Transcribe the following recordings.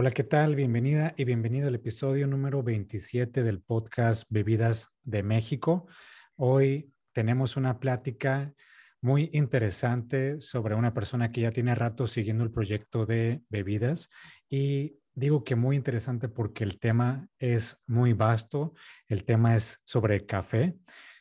Hola, ¿qué tal? Bienvenida y bienvenido al episodio número 27 del podcast Bebidas de México. Hoy tenemos una plática muy interesante sobre una persona que ya tiene rato siguiendo el proyecto de bebidas y digo que muy interesante porque el tema es muy vasto, el tema es sobre café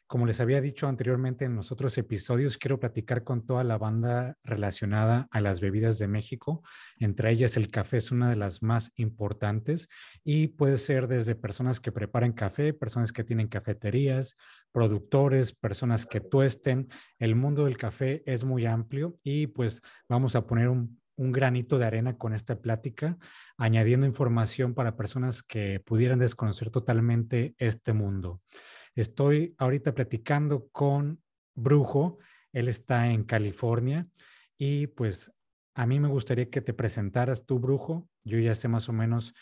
como les había dicho anteriormente en los otros episodios, quiero platicar con toda la banda relacionada a las bebidas de México. Entre ellas, el café es una de las más importantes y puede ser desde personas que preparan café, personas que tienen cafeterías, productores, personas que tuesten. El mundo del café es muy amplio y pues vamos a poner un, un granito de arena con esta plática, añadiendo información para personas que pudieran desconocer totalmente este mundo. Estoy ahorita platicando con Brujo, él está en California y pues a mí me gustaría que te presentaras tú, Brujo. Yo ya sé más o menos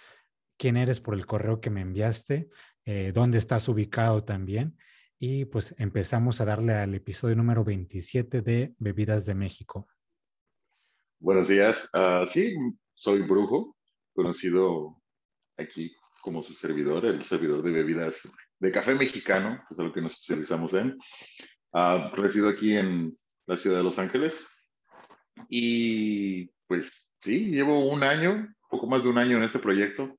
quién eres por el correo que me enviaste, eh, dónde estás ubicado también. Y pues empezamos a darle al episodio número 27 de Bebidas de México. Buenos días. Ah, sí, soy Brujo, conocido aquí como su servidor, el servidor de bebidas de café mexicano, que es lo que nos especializamos en. Uh, resido aquí en la ciudad de Los Ángeles y pues sí, llevo un año, poco más de un año en este proyecto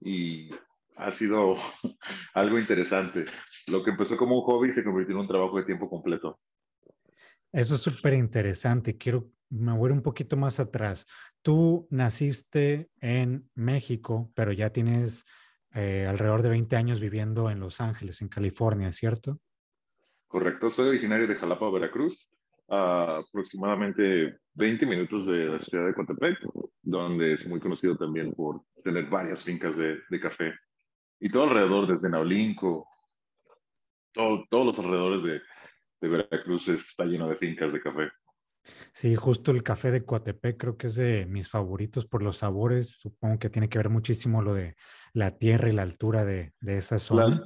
y ha sido algo interesante. Lo que empezó como un hobby se convirtió en un trabajo de tiempo completo. Eso es súper interesante. Quiero mover un poquito más atrás. Tú naciste en México, pero ya tienes eh, alrededor de 20 años viviendo en Los Ángeles, en California, ¿cierto? Correcto, soy originario de Jalapa, Veracruz, aproximadamente 20 minutos de la ciudad de Coatepec, donde es muy conocido también por tener varias fincas de, café. Y todo alrededor, desde Naulinco, todo, todos los alrededores de, de Veracruz está lleno de fincas de café. Sí, justo el café de Coatepec creo que es de mis favoritos por los sabores. Supongo que tiene que ver muchísimo lo de la tierra y la altura de, de esa zona.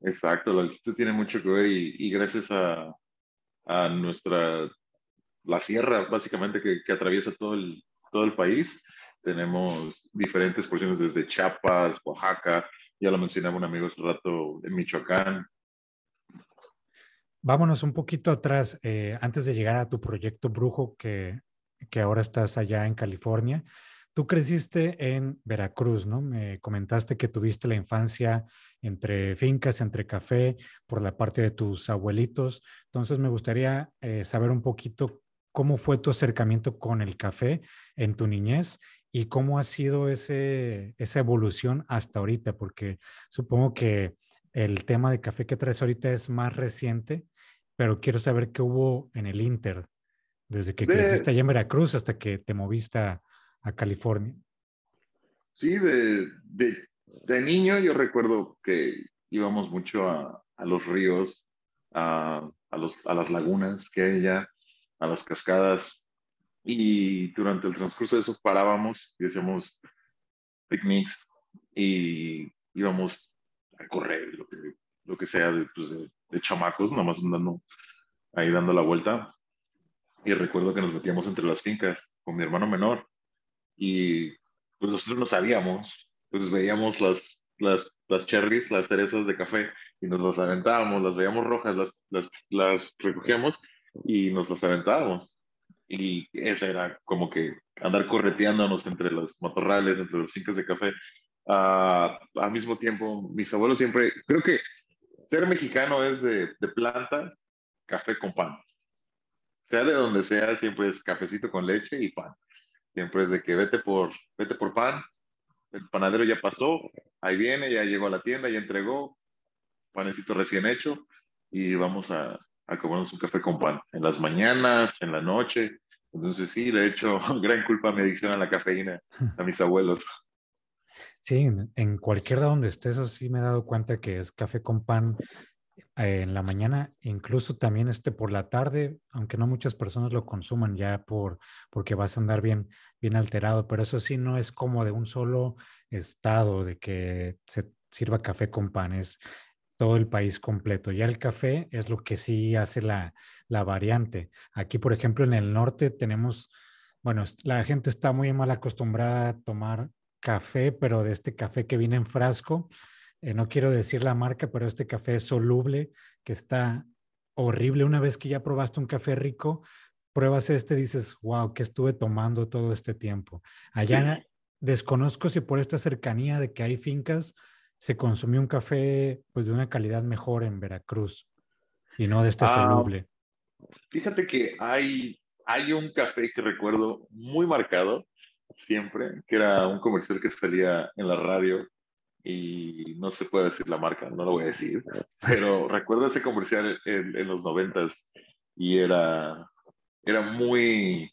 exacto, la altitud tiene mucho que ver y, gracias a, a, nuestra, la sierra básicamente que, atraviesa todo el, todo el país, tenemos diferentes porciones desde Chiapas, Oaxaca, ya lo mencionaba un amigo hace rato, en Michoacán, Vámonos un poquito atrás, eh, antes de llegar a tu proyecto Brujo, que, que ahora estás allá en California. Tú creciste en Veracruz, ¿no? Me comentaste que tuviste la infancia entre fincas, entre café, por la parte de tus abuelitos. Entonces me gustaría eh, saber un poquito cómo fue tu acercamiento con el café en tu niñez y cómo ha sido ese, esa evolución hasta ahorita, porque supongo que el tema de café que traes ahorita es más reciente, pero quiero saber qué hubo en el Inter, desde que creciste allá en Veracruz hasta que te moviste a, California. Sí, de, de, niño yo recuerdo que íbamos mucho a, los ríos, a, los, a las lagunas que hay allá, a las cascadas, y durante el transcurso de eso parábamos y hacíamos picnics y íbamos a correr, lo que, lo que sea de, pues, de, chamacos, nomás andando ahí dando la vuelta. Y recuerdo que nos metíamos entre las fincas con mi hermano menor y pues nosotros no sabíamos, pues veíamos las, las, las cherries, las cerezas de café y nos las aventábamos, las veíamos rojas, las, las, las recogíamos y nos las aventábamos. Y esa era como que andar correteándonos entre los matorrales, entre las fincas de café al mismo tiempo, mis abuelos siempre, creo que ser mexicano es de, de, planta, café con pan. Sea de donde sea, siempre es cafecito con leche y pan. Siempre es de que vete por, vete por pan, el panadero ya pasó, ahí viene, ya llegó a la tienda, ya entregó, panecito recién hecho y vamos a, a comernos un café con pan en las mañanas, en la noche. Entonces sí, le he hecho gran culpa a mi adicción a la cafeína, a mis abuelos. Sí, en cualquier lado donde estés, eso sí me he dado cuenta que es café con pan eh, en la mañana, incluso también este por la tarde, aunque no muchas personas lo consuman ya por porque vas a andar bien bien alterado, pero eso sí no es como de un solo estado de que se sirva café con pan, es todo el país completo. Ya el café es lo que sí hace la, la variante. Aquí, por ejemplo, en el norte tenemos, bueno, la gente está muy mal acostumbrada a tomar café, pero de este café que viene en frasco. Eh, no quiero decir la marca, pero este café es soluble, que está horrible. Una vez que ya probaste un café rico, pruebas este, dices, wow, ¿qué estuve tomando todo este tiempo? Allá desconozco si por esta cercanía de que hay fincas se consumió un café pues de una calidad mejor en Veracruz y no de este ah, soluble. Fíjate que hay, hay un café que recuerdo muy marcado siempre, que era un comercial que salía en la radio y no se puede decir la marca, no lo voy a decir, pero recuerdo ese comercial en, en los noventas y era, era muy,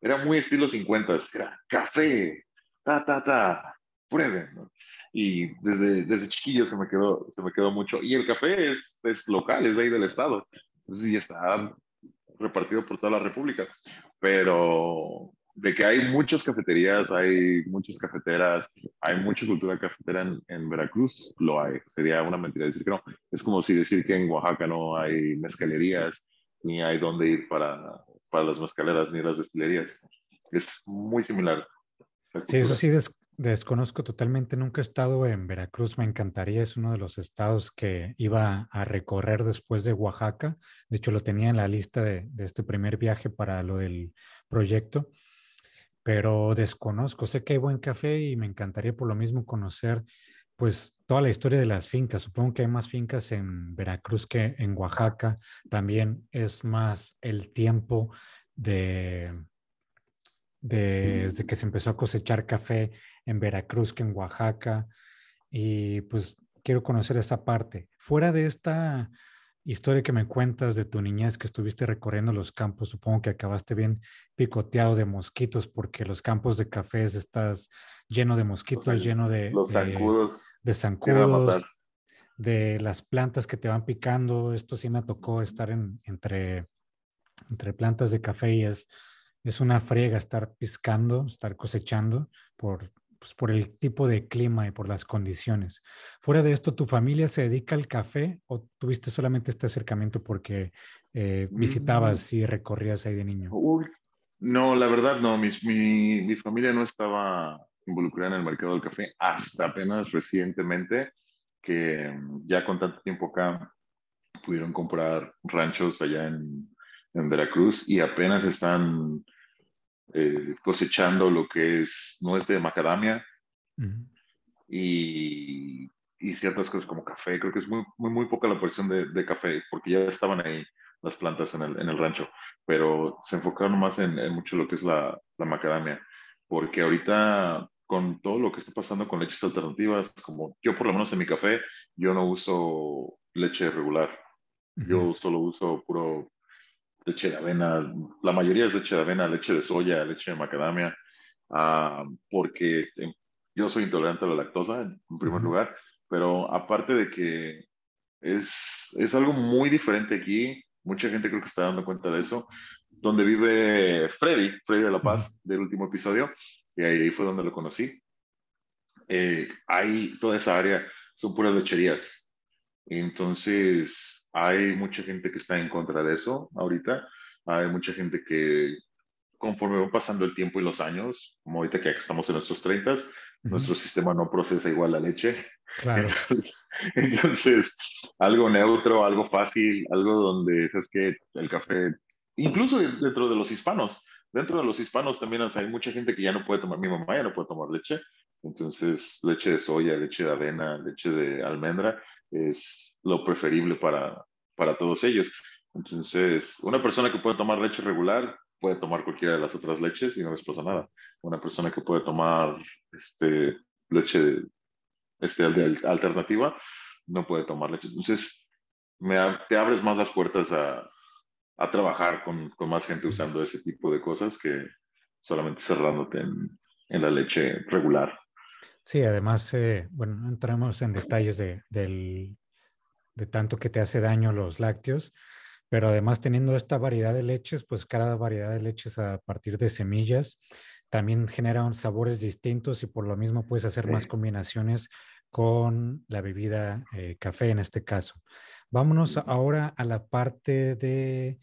era muy estilo 50, era café, ta, ta, ta, prueben, Y desde, desde chiquillo se me, quedó, se me quedó mucho. Y el café es, es local, es de ahí del estado. Entonces ya está repartido por toda la República. Pero de que hay muchas cafeterías, hay muchas cafeteras, hay mucha cultura cafetera en, en, Veracruz, lo hay. Sería una mentira decir que no. Es como si decir que en Oaxaca no hay mezcalerías, ni hay dónde ir para, para las mezcaleras, ni las destilerías. Es muy similar. Sí, eso sí desconozco totalmente. Nunca he estado en Veracruz. Me encantaría. Es uno de los estados que iba a recorrer después de Oaxaca. De hecho, lo tenía en la lista de, de este primer viaje para lo del proyecto. Pero desconozco. Sé que hay buen café y me encantaría por lo mismo conocer pues toda la historia de las fincas. Supongo que hay más fincas en Veracruz que en Oaxaca. También es más el tiempo de desde que se empezó a cosechar café en Veracruz que en Oaxaca. Y pues quiero conocer esa parte. Fuera de esta historia que me cuentas de tu niñez que estuviste recorriendo los campos, supongo que acabaste bien picoteado de mosquitos porque los campos de cafés estás lleno de mosquitos, lleno de, los zancudos, de, zancudos, de las plantas que te van picando. Esto sí me tocó estar en, entre, entre plantas de café y es es una friega estar piscando, estar cosechando por, pues, por el tipo de clima y por las condiciones. Fuera de esto, ¿tu familia se dedica al café o tuviste solamente este acercamiento porque eh, mm. visitabas y recorrías ahí de niño? no, la verdad no, mi, mi, mi familia no estaba involucrada en el mercado del café hasta apenas recientemente, que ya con tanto tiempo acá pudieron comprar ranchos allá en, en Veracruz y apenas están eh, cosechando lo que es nuez de macadamia y, y, ciertas cosas como café. Creo que es muy, muy, muy poca la porción de, de, café porque ya estaban ahí las plantas en el, en el rancho, pero se enfocaron más en, en, mucho lo que es la, la macadamia, porque ahorita con todo lo que está pasando con leches alternativas, como yo por lo menos en mi café, yo no uso leche regular. Yo solo uso puro leche de avena, la mayoría es leche de avena, leche de soya, leche de macadamia, ah, porque eh, yo soy intolerante a la lactosa en primer lugar, pero aparte de que es, es algo muy diferente aquí, mucha gente creo que está dando cuenta de eso, donde vive Freddy, Freddy de la Paz, del último episodio, y ahí fue donde lo conocí. Eh, hay toda esa área, son puras lecherías. Entonces, hay mucha gente que está en contra de eso ahorita. Hay mucha gente que conforme va pasando el tiempo y los años, como ahorita que estamos en nuestros 30, nuestro sistema no procesa igual la leche. Claro. Entonces, algo neutro, algo fácil, algo donde, ¿sabes que El café, incluso dentro de los hispanos, dentro de los hispanos también hay mucha gente que ya no puede tomar, mi mamá ya no puede tomar leche, entonces leche de soya, leche de avena, leche de almendra, es lo preferible para, para todos ellos. Entonces, una persona que puede tomar leche regular puede tomar cualquiera de las otras leches y no les pasa nada. Una persona que puede tomar este, leche este, alternativa no puede tomar leche. Entonces, me, te abres más las puertas a, a trabajar con, con, más gente usando ese tipo de cosas que solamente cerrándote en, en la leche regular. Sí, además, eh, bueno, no entramos en detalles de, del, de tanto que te hace daño los lácteos, pero además teniendo esta variedad de leches, pues cada variedad de leches a partir de semillas también generan sabores distintos y por lo mismo puedes hacer más combinaciones con la bebida eh, café en este caso. Vámonos ahora a la parte de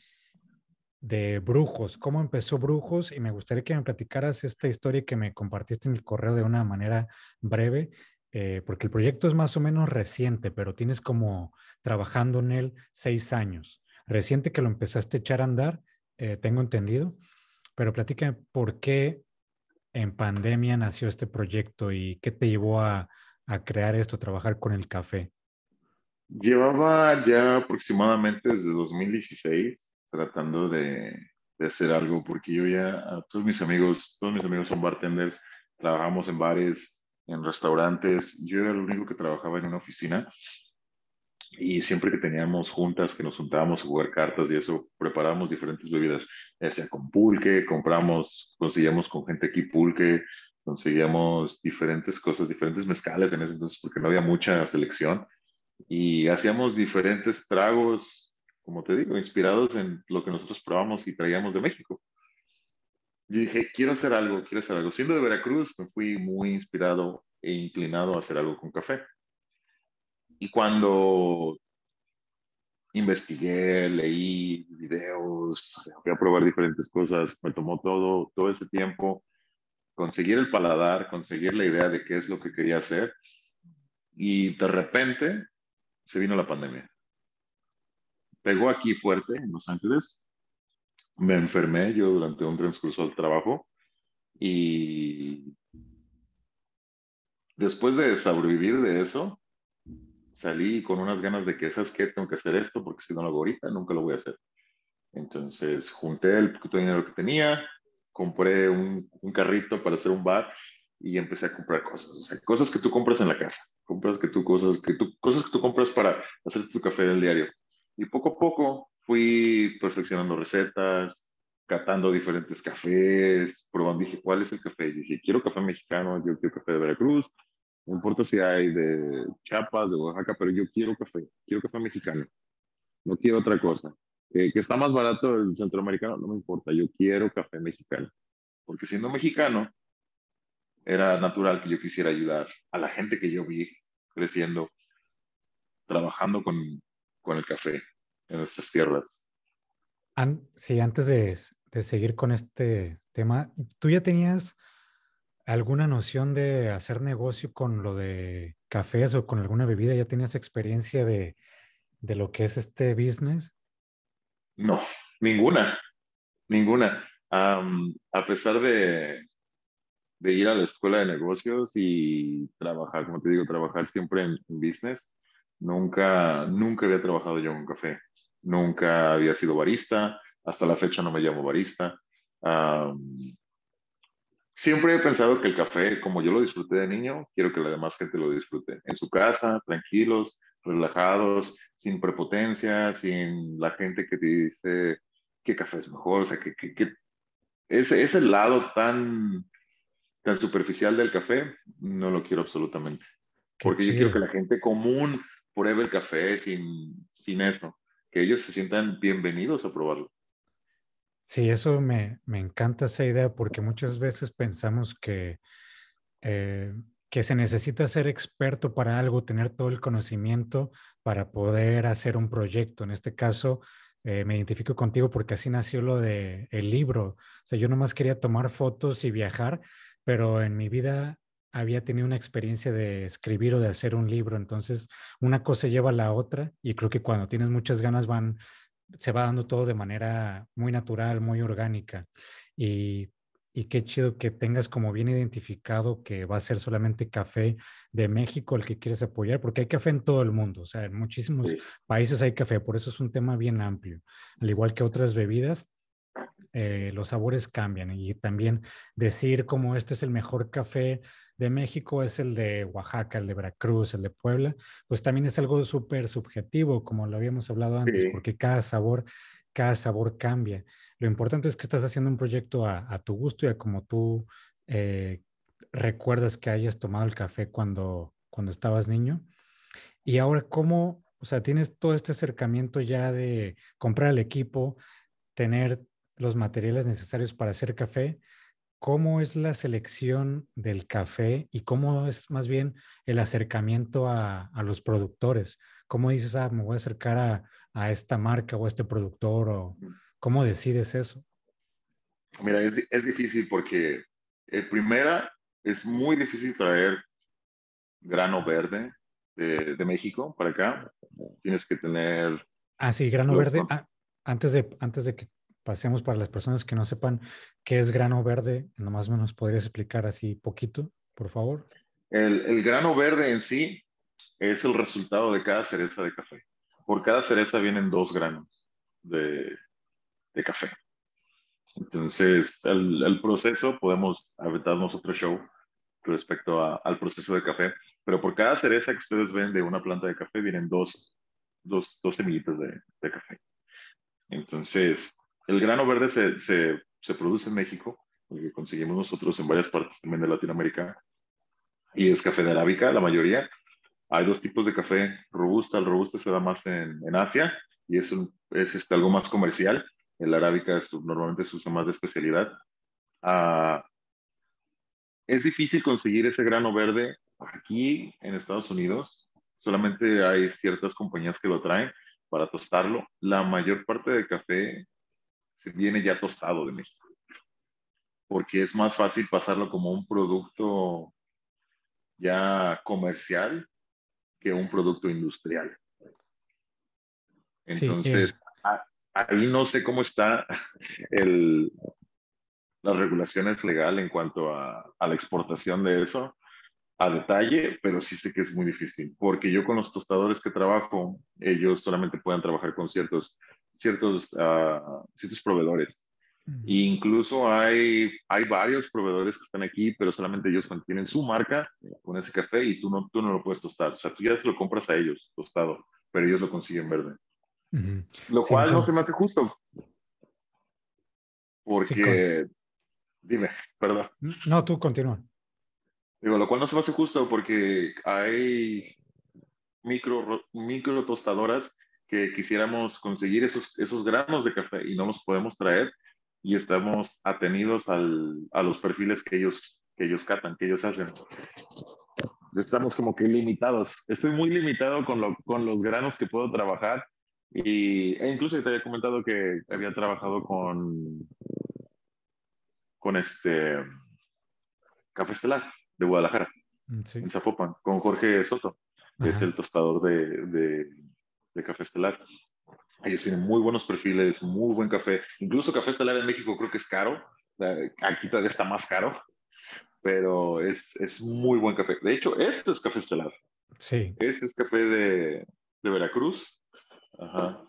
de Brujos. ¿Cómo empezó Brujos? Y me gustaría que me platicaras esta historia que me compartiste en el correo de una manera breve, eh, porque el proyecto es más o menos reciente, pero tienes como trabajando en él seis años. Reciente que lo empezaste a echar a andar, eh, tengo entendido, pero platícame por qué en pandemia nació este proyecto y qué te llevó a, a crear esto, trabajar con el café. Llevaba ya aproximadamente desde 2016 tratando de, de, hacer algo, porque yo ya, todos mis amigos, todos mis amigos son bartenders, trabajamos en bares, en restaurantes, yo era el único que trabajaba en una oficina y siempre que teníamos juntas, que nos juntábamos a jugar cartas y eso, preparábamos diferentes bebidas, ya sea con pulque, compramos, conseguíamos con gente aquí pulque, conseguíamos diferentes cosas, diferentes mezcales en ese entonces porque no había mucha selección y hacíamos diferentes tragos como te digo, inspirados en lo que nosotros probamos y traíamos de México. Yo dije, quiero hacer algo, quiero hacer algo. Siendo de Veracruz, me fui muy inspirado e inclinado a hacer algo con café. Y cuando investigué, leí videos, fui a probar diferentes cosas, me tomó todo, todo ese tiempo conseguir el paladar, conseguir la idea de qué es lo que quería hacer. Y de repente se vino la pandemia pegó aquí fuerte en Los Ángeles. Me enfermé yo durante un transcurso del trabajo y después de sobrevivir de eso, salí con unas ganas de que, ¿sabes qué? Tengo que hacer esto porque si no lo hago ahorita, nunca lo voy a hacer. Entonces junté el poquito dinero que tenía, compré un, un, carrito para hacer un bar y empecé a comprar cosas, o sea, cosas que tú compras en la casa, compras que tú, cosas que tú, cosas que tú compras para hacer tu café del diario. Y poco a poco fui perfeccionando recetas, catando diferentes cafés, probando, dije, ¿cuál es el café? Dije, quiero café mexicano, yo quiero café de Veracruz, no importa si hay de Chiapas, de Oaxaca, pero yo quiero café, quiero café mexicano, no quiero otra cosa. que está más barato el centroamericano, no me importa, yo quiero café mexicano. Porque siendo mexicano, era natural que yo quisiera ayudar a la gente que yo vi creciendo, trabajando con, con el café en nuestras tierras. sí, antes de, seguir con este tema, ¿tú ya tenías alguna noción de hacer negocio con lo de cafés o con alguna bebida? ¿Ya tenías experiencia de, lo que es este business? No, ninguna, ninguna. a pesar de, de, ir a la escuela de negocios y trabajar, como te digo, trabajar siempre en business, Nunca, nunca había trabajado yo en un café. Nunca había sido barista. Hasta la fecha no me llamo barista. siempre he pensado que el café, como yo lo disfruté de niño, quiero que la demás gente lo disfrute. En su casa, tranquilos, relajados, sin prepotencia, sin la gente que te dice qué café es mejor. O sea, que, que, ese, ese lado tan, tan superficial del café, no lo quiero absolutamente. Porque yo quiero que la gente común pruebe el café sin, sin eso, que ellos se sientan bienvenidos a probarlo. Sí, eso me, me encanta esa idea porque muchas veces pensamos que, eh, que se necesita ser experto para algo, tener todo el conocimiento para poder hacer un proyecto. En este caso, eh, me identifico contigo porque así nació lo de el libro. O sea, yo nomás quería tomar fotos y viajar, pero en mi vida había tenido una experiencia de escribir o de hacer un libro, entonces una cosa lleva a la otra y creo que cuando tienes muchas ganas van, se va dando todo de manera muy natural, muy orgánica y, y qué chido que tengas como bien identificado que va a ser solamente café de México el que quieres apoyar, porque hay café en todo el mundo, o sea, en muchísimos países hay café, por eso es un tema bien amplio, al igual que otras bebidas. Eh, los sabores cambian y también decir como este es el mejor café de México es el de Oaxaca, el de Veracruz, el de Puebla, pues también es algo súper subjetivo, como lo habíamos hablado antes, porque cada sabor, cada sabor cambia. Lo importante es que estás haciendo un proyecto a, tu gusto y a como tú eh, recuerdas que hayas tomado el café cuando, cuando estabas niño. Y ahora, ¿cómo, o sea, tienes todo este acercamiento ya de comprar el equipo, tener los materiales necesarios para hacer café? cómo es la selección del café y cómo es más bien el acercamiento a, los productores. ¿Cómo dices, ah, me voy a acercar a, esta marca o a este productor o ¿Cómo decides eso? Mira, es, es difícil porque, eh, primera, es muy difícil traer grano verde de, de, México para acá. Tienes que tener... Ah, sí, grano verde. Ah, antes, de, antes de que pasemos para las personas que no sepan qué es grano verde, nomás nos podrías explicar así poquito, por favor. El, el grano verde en sí es el resultado de cada cereza de café. Por cada cereza vienen dos granos de, de café. Entonces, el, el, proceso, podemos aventarnos otro show respecto a, al proceso de café, pero por cada cereza que ustedes ven de una planta de café vienen dos, dos, dos semillitas de, de, café. Entonces, el grano verde se, se, produce en México, el que conseguimos nosotros en varias partes también de Latinoamérica, y es café de arábica, la mayoría. Hay dos tipos de café robusta. El robusta se da más en, en Asia y es, es este, algo más comercial. El arábica normalmente se usa más de especialidad. Uh, es difícil conseguir ese grano verde aquí en Estados Unidos. Solamente hay ciertas compañías que lo traen para tostarlo. La mayor parte del café se viene ya tostado de México, porque es más fácil pasarlo como un producto ya comercial que un producto industrial. Entonces, sí, eh. ahí no sé cómo está el, las regulaciones legales en cuanto a, a, la exportación de eso a detalle, pero sí sé que es muy difícil, porque yo con los tostadores que trabajo, ellos solamente pueden trabajar con ciertos, ciertos, uh, ciertos proveedores. E incluso hay, hay varios proveedores que están aquí, pero solamente ellos mantienen su marca con ese café y tú no, tú no lo puedes tostar. O sea, tú ya se lo compras a ellos tostado, pero ellos lo consiguen verde. Uh -huh. Lo sí, cual entonces... no se me hace justo. Porque, sí, dime, perdón. No, tú continúa. Digo, lo cual no se me hace justo porque hay micro, micro tostadoras que quisiéramos conseguir esos, esos granos de café y no los podemos traer y estamos atenidos al, a los perfiles que ellos, que ellos catan, que ellos hacen. Estamos como que limitados. Estoy muy limitado con, lo, con los granos que puedo trabajar y, e incluso te había comentado que había trabajado con, con este Café Estelar de Guadalajara, sí. en Zapopan, con Jorge Soto, que Ajá. es el tostador de, de, de Café Estelar. Ellos tienen muy buenos perfiles, muy buen café. Incluso Café Estelar en México creo que es caro. Aquí todavía está más caro, pero es, es muy buen café. De hecho, este es Café Estelar. Sí. Este es café de, de Veracruz. Ajá.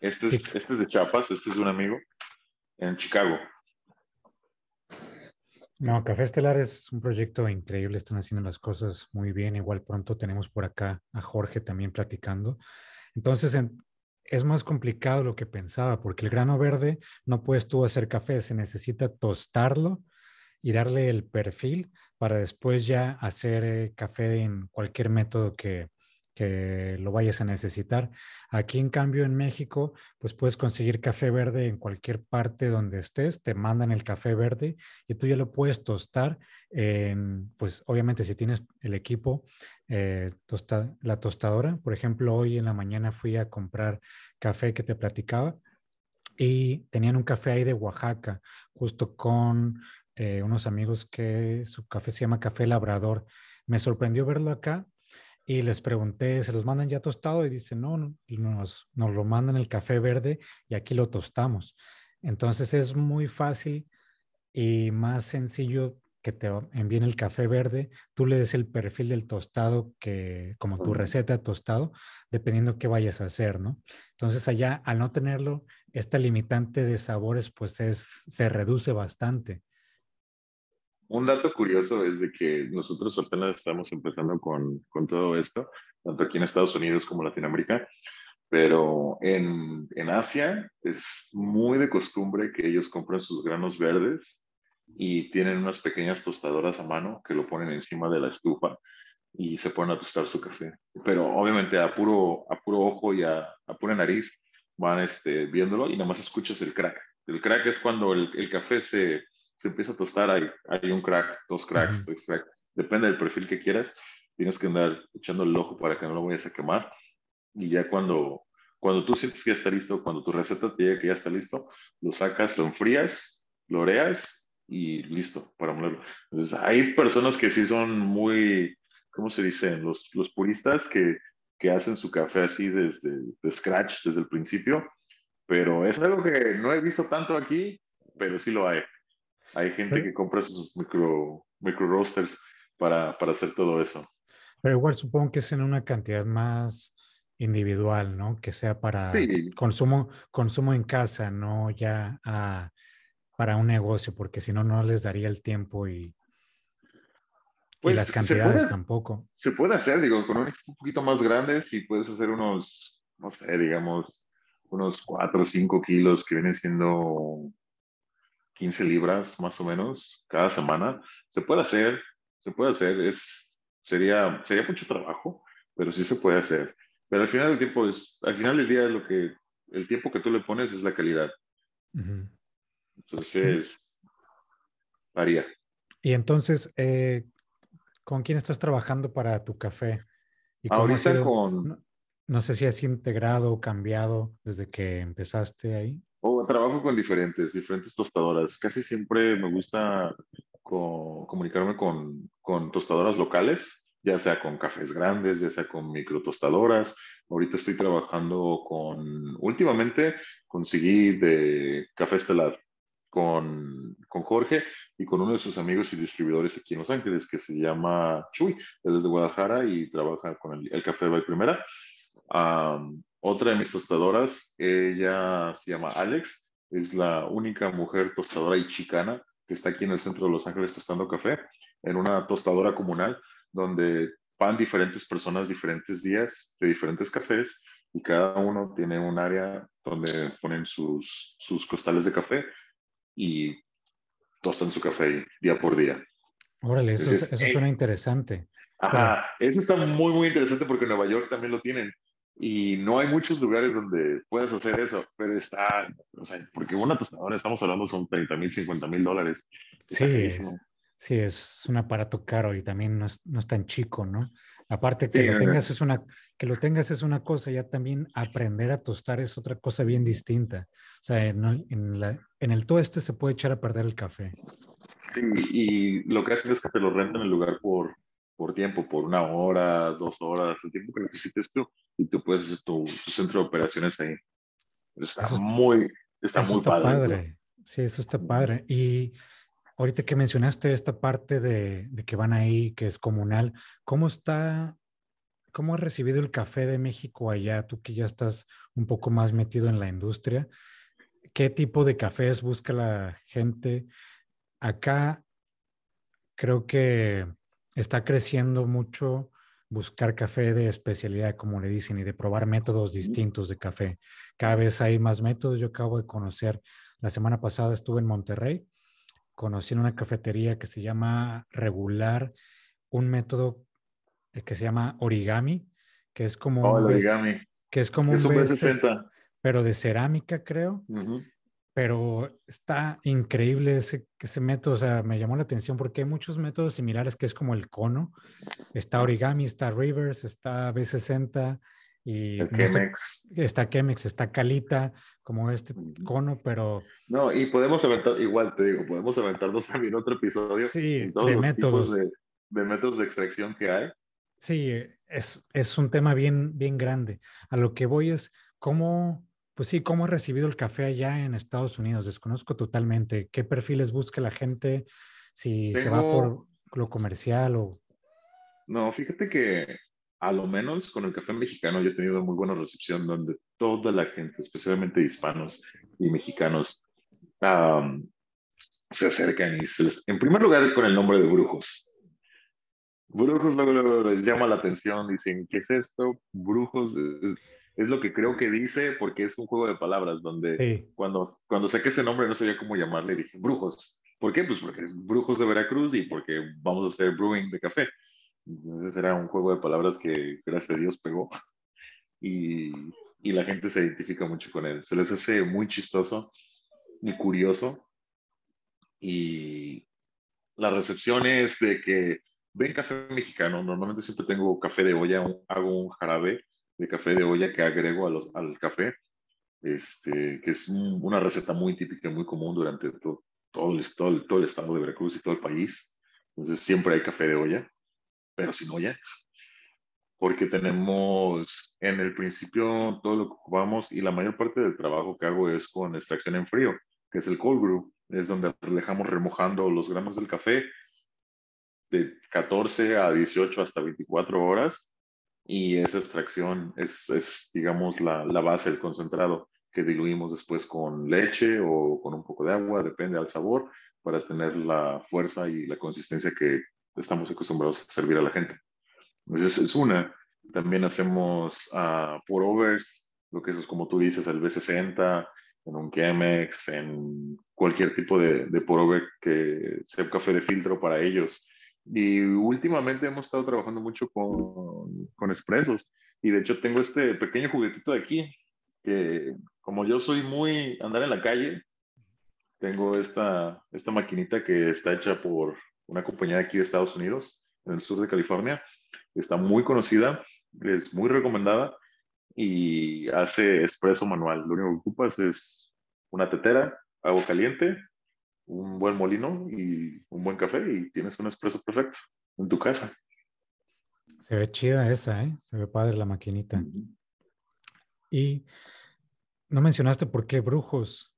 Este es, sí. este es de Chiapas, este es de un amigo en Chicago. No, Café Estelar es un proyecto increíble, están haciendo las cosas muy bien. Igual pronto tenemos por acá a Jorge también platicando. Entonces, en, es más complicado lo que pensaba, porque el grano verde no puedes tú hacer café, se necesita tostarlo y darle el perfil para después ya hacer eh, café en cualquier método que, lo vayas a necesitar. Aquí, en cambio, en México, pues puedes conseguir café verde en cualquier parte donde estés, te mandan el café verde y tú ya lo puedes tostar. En, pues obviamente si tienes el equipo, eh, la tostadora, por ejemplo, hoy en la mañana fui a comprar café que te platicaba y tenían un café ahí de Oaxaca, justo con eh, unos amigos que su café se llama Café Labrador. Me sorprendió verlo acá y les pregunté, ¿se los mandan ya tostado? Y dicen, no, nos, nos lo mandan el café verde y aquí lo tostamos. Entonces es muy fácil y más sencillo que te envíen el café verde, tú le des el perfil del tostado que, como tu receta de tostado, dependiendo qué vayas a hacer, ¿no? Entonces allá, al no tenerlo, esta limitante de sabores, pues es, se reduce bastante. Un dato curioso es de que nosotros apenas estamos empezando con, con todo esto, tanto aquí en Estados Unidos como Latinoamérica, pero en, en Asia es muy de costumbre que ellos compren sus granos verdes y tienen unas pequeñas tostadoras a mano que lo ponen encima de la estufa y se ponen a tostar su café. Pero obviamente a puro, a puro ojo y a, a pura nariz van este, viéndolo y nada más escuchas el crack. El crack es cuando el, el café se, se, empieza a tostar, hay, hay un crack, dos cracks, tres cracks. Depende del perfil que quieras, tienes que andar echando el ojo para que no lo vayas a quemar. Y ya cuando, Cuando tú sientes que ya está listo, cuando tu receta te llega que ya está listo, lo sacas, lo enfrías, lo oreas y listo para molerlo. Entonces, hay personas que sí son muy, ¿cómo se dice? Los, los puristas que, que hacen su café así desde de scratch, desde el principio, pero es algo que no he visto tanto aquí, pero sí lo hay. Hay gente que compra sus micro, micro roasters para, para hacer todo eso. Pero igual supongo que es en una cantidad más individual, ¿no? Que sea para consumo, consumo en casa, no ya para un negocio, porque si no, no les daría el tiempo y, pues las cantidades tampoco. Se puede hacer, digo, con un poquito más grande, si puedes hacer unos, no sé, digamos, unos 4 o 5 kilos que vienen siendo 15 libras más o menos cada semana. Se puede hacer, se puede hacer, es, sería, sería mucho trabajo, pero sí se puede hacer. Pero al final del tiempo es, al final del día lo que, el tiempo que tú le pones es la calidad. Entonces, varía. Y entonces, eh, ¿con quién estás trabajando para tu café? ¿Y Ahorita con... No, sé si has integrado o cambiado desde que empezaste ahí. Oh, trabajo con diferentes, diferentes tostadoras. Casi siempre me gusta comunicarme con, con tostadoras locales ya sea con cafés grandes, ya sea con micro tostadoras. Ahorita estoy trabajando con, últimamente conseguí de Café Estelar con, con Jorge y con uno de sus amigos y distribuidores aquí en Los Ángeles que se llama Chuy, él es de Guadalajara y trabaja con el, Café de Primera. Otra de mis tostadoras, ella se llama Alex, es la única mujer tostadora y chicana que está aquí en el centro de Los Ángeles tostando café en una tostadora comunal donde van diferentes personas diferentes días de diferentes cafés y cada uno tiene un área donde ponen sus, sus costales de café y tostan su café día por día. Órale, eso, eso suena interesante. Ajá, eso está muy, muy interesante porque en Nueva York también lo tienen. Y no hay muchos lugares donde puedas hacer eso, pero está, o sea, porque una tostadora, estamos hablando, son 30 mil, 50 mil dólares. Sí, Sí, es un aparato caro y también no es, no es tan chico, ¿no? Aparte que lo tengas es una que lo tengas es una cosa, ya también aprender a tostar es otra cosa bien distinta. O sea, en, en, la, en el tueste se puede echar a perder el café. Sí, y lo que hacen es que te lo rentan el lugar por, por tiempo, por una hora, dos horas, el tiempo que necesites tú, y tú puedes hacer tu, centro de operaciones ahí. Está muy, está muy padre. padre. Sí, eso está padre. Y Ahorita que mencionaste esta parte de, que van ahí, que es comunal, ¿cómo está, cómo ha recibido el café de México allá? Tú que ya estás un poco más metido en la industria, ¿qué tipo de cafés busca la gente? Acá creo que está creciendo mucho buscar café de especialidad, como le dicen, y de probar métodos distintos de café. Cada vez hay más métodos. Yo acabo de conocer, la semana pasada estuve en Monterrey conocí en una cafetería que se llama Regular un método eh, que se llama origami, que es como oh, un origami. que es como un, B60. pero de cerámica, creo. Pero está increíble ese, ese método, o sea, me llamó la atención porque hay muchos métodos similares que es como el cono. Está origami, está Rivers, está B60, y está Chemex, está Calita, como este cono, pero... No, y podemos aventar, igual te digo, podemos aventarnos también otro episodio. Sí, de métodos. De, métodos de extracción que hay. Sí, es, es un tema bien, bien grande. A lo que voy es cómo, pues sí, cómo ha recibido el café allá en Estados Unidos. Desconozco totalmente qué perfiles busca la gente, si se va por lo comercial o... No, fíjate que a lo menos con el café mexicano yo he tenido muy buena recepción donde toda la gente, especialmente hispanos y mexicanos, se acercan y se les, en primer lugar con el nombre de brujos. Brujos luego, les llama la atención, dicen, ¿qué es esto? Brujos es, lo que creo que dice porque es un juego de palabras donde cuando, cuando saqué ese nombre no sabía cómo llamarle, dije, brujos. ¿Por qué? Pues porque brujos de Veracruz y porque vamos a hacer brewing de café. Entonces era un juego de palabras que gracias a Dios pegó y, y la gente se identifica mucho con él. Se les hace muy chistoso y curioso y la recepción es de que ven café mexicano, normalmente siempre tengo café de olla, hago un jarabe de café de olla que agrego a los, al café, este, que es una receta muy típica, muy común durante todo, todo, el, todo, todo el estado de Veracruz y todo el país. Entonces siempre hay café de olla, pero sin olla porque tenemos en el principio todo lo que ocupamos y la mayor parte del trabajo que hago es con extracción en frío, que es el cold brew, es donde dejamos remojando los granos del café de 14 a 18 hasta 24 horas y esa extracción es, es digamos, la, la base del concentrado que diluimos después con leche o con un poco de agua, depende del sabor, para tener la fuerza y la consistencia que estamos acostumbrados a servir a la gente. Entonces es una. También hacemos uh, pour overs, lo que es como tú dices, el B60, en un Chemex, en cualquier tipo de, de pour over que sea café de filtro para ellos. Y últimamente hemos estado trabajando mucho con, con expresos. Y de hecho tengo este pequeño juguetito de aquí, que como yo soy muy andar en la calle, tengo esta, esta maquinita que está hecha por una compañía aquí de Estados Unidos, en el sur de California, Está muy conocida, es muy recomendada y hace espresso manual. Lo único que ocupas es una tetera, agua caliente, un buen molino y un buen café y tienes un espresso perfecto en tu casa. Se ve chida esa, ¿eh? Se ve padre la maquinita. Y no mencionaste por qué brujos.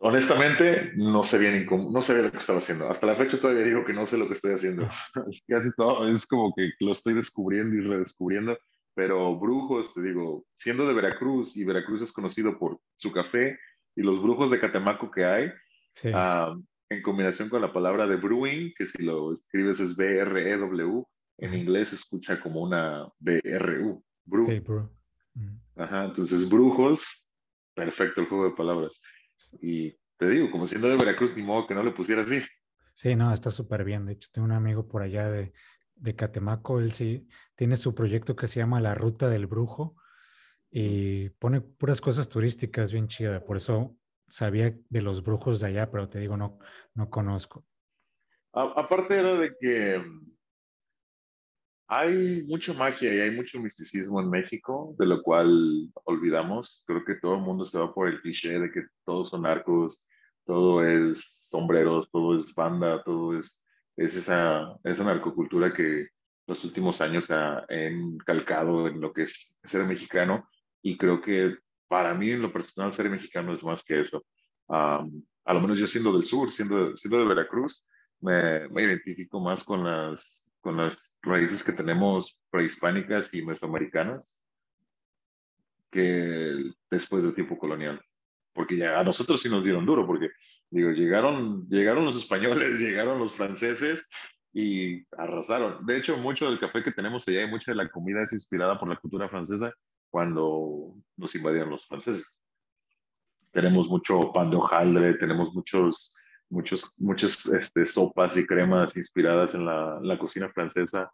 Honestamente, no sé bien no sé lo que estaba haciendo. Hasta la fecha todavía digo que no sé lo que estoy haciendo. es casi todo, es como que lo estoy descubriendo y redescubriendo. Pero brujos, te digo, siendo de Veracruz y Veracruz es conocido por su café y los brujos de Catemaco que hay, ah, en combinación con la palabra de brewing, que si lo escribes es B-R-E-W, en inglés se escucha como una B-R-U. Brew. Ajá, entonces brujos, perfecto el juego de palabras. Y te digo, como siendo de Veracruz, ni modo que no le pusiera así. Sí, no, está súper bien. De hecho, tengo un amigo por allá de, de Catemaco, él sí tiene su proyecto que se llama La Ruta del Brujo y pone puras cosas turísticas bien chidas. Por eso sabía de los brujos de allá, pero te digo, no, no conozco. aparte era de que hay mucha magia y hay mucho misticismo en México, de lo cual olvidamos. Creo que todo el mundo se va por el cliché de que todos son narcos, todo es sombreros, todo es banda, todo es, es esa, esa narcocultura que los últimos años ha encalcado en lo que es ser mexicano. Y creo que para mí, en lo personal, ser mexicano es más que eso. a lo menos yo siendo del sur, siendo, siendo de Veracruz, me, me identifico más con las con las raíces que tenemos prehispánicas y mesoamericanas que después del tiempo colonial. Porque ya a nosotros sí nos dieron duro, porque digo, llegaron, llegaron los españoles, llegaron los franceses y arrasaron. De hecho, mucho del café que tenemos allá y mucha de la comida es inspirada por la cultura francesa cuando nos invadieron los franceses. Tenemos mucho pan de hojaldre, tenemos muchos muchos, muchas este, sopas y cremas inspiradas en la, la, cocina francesa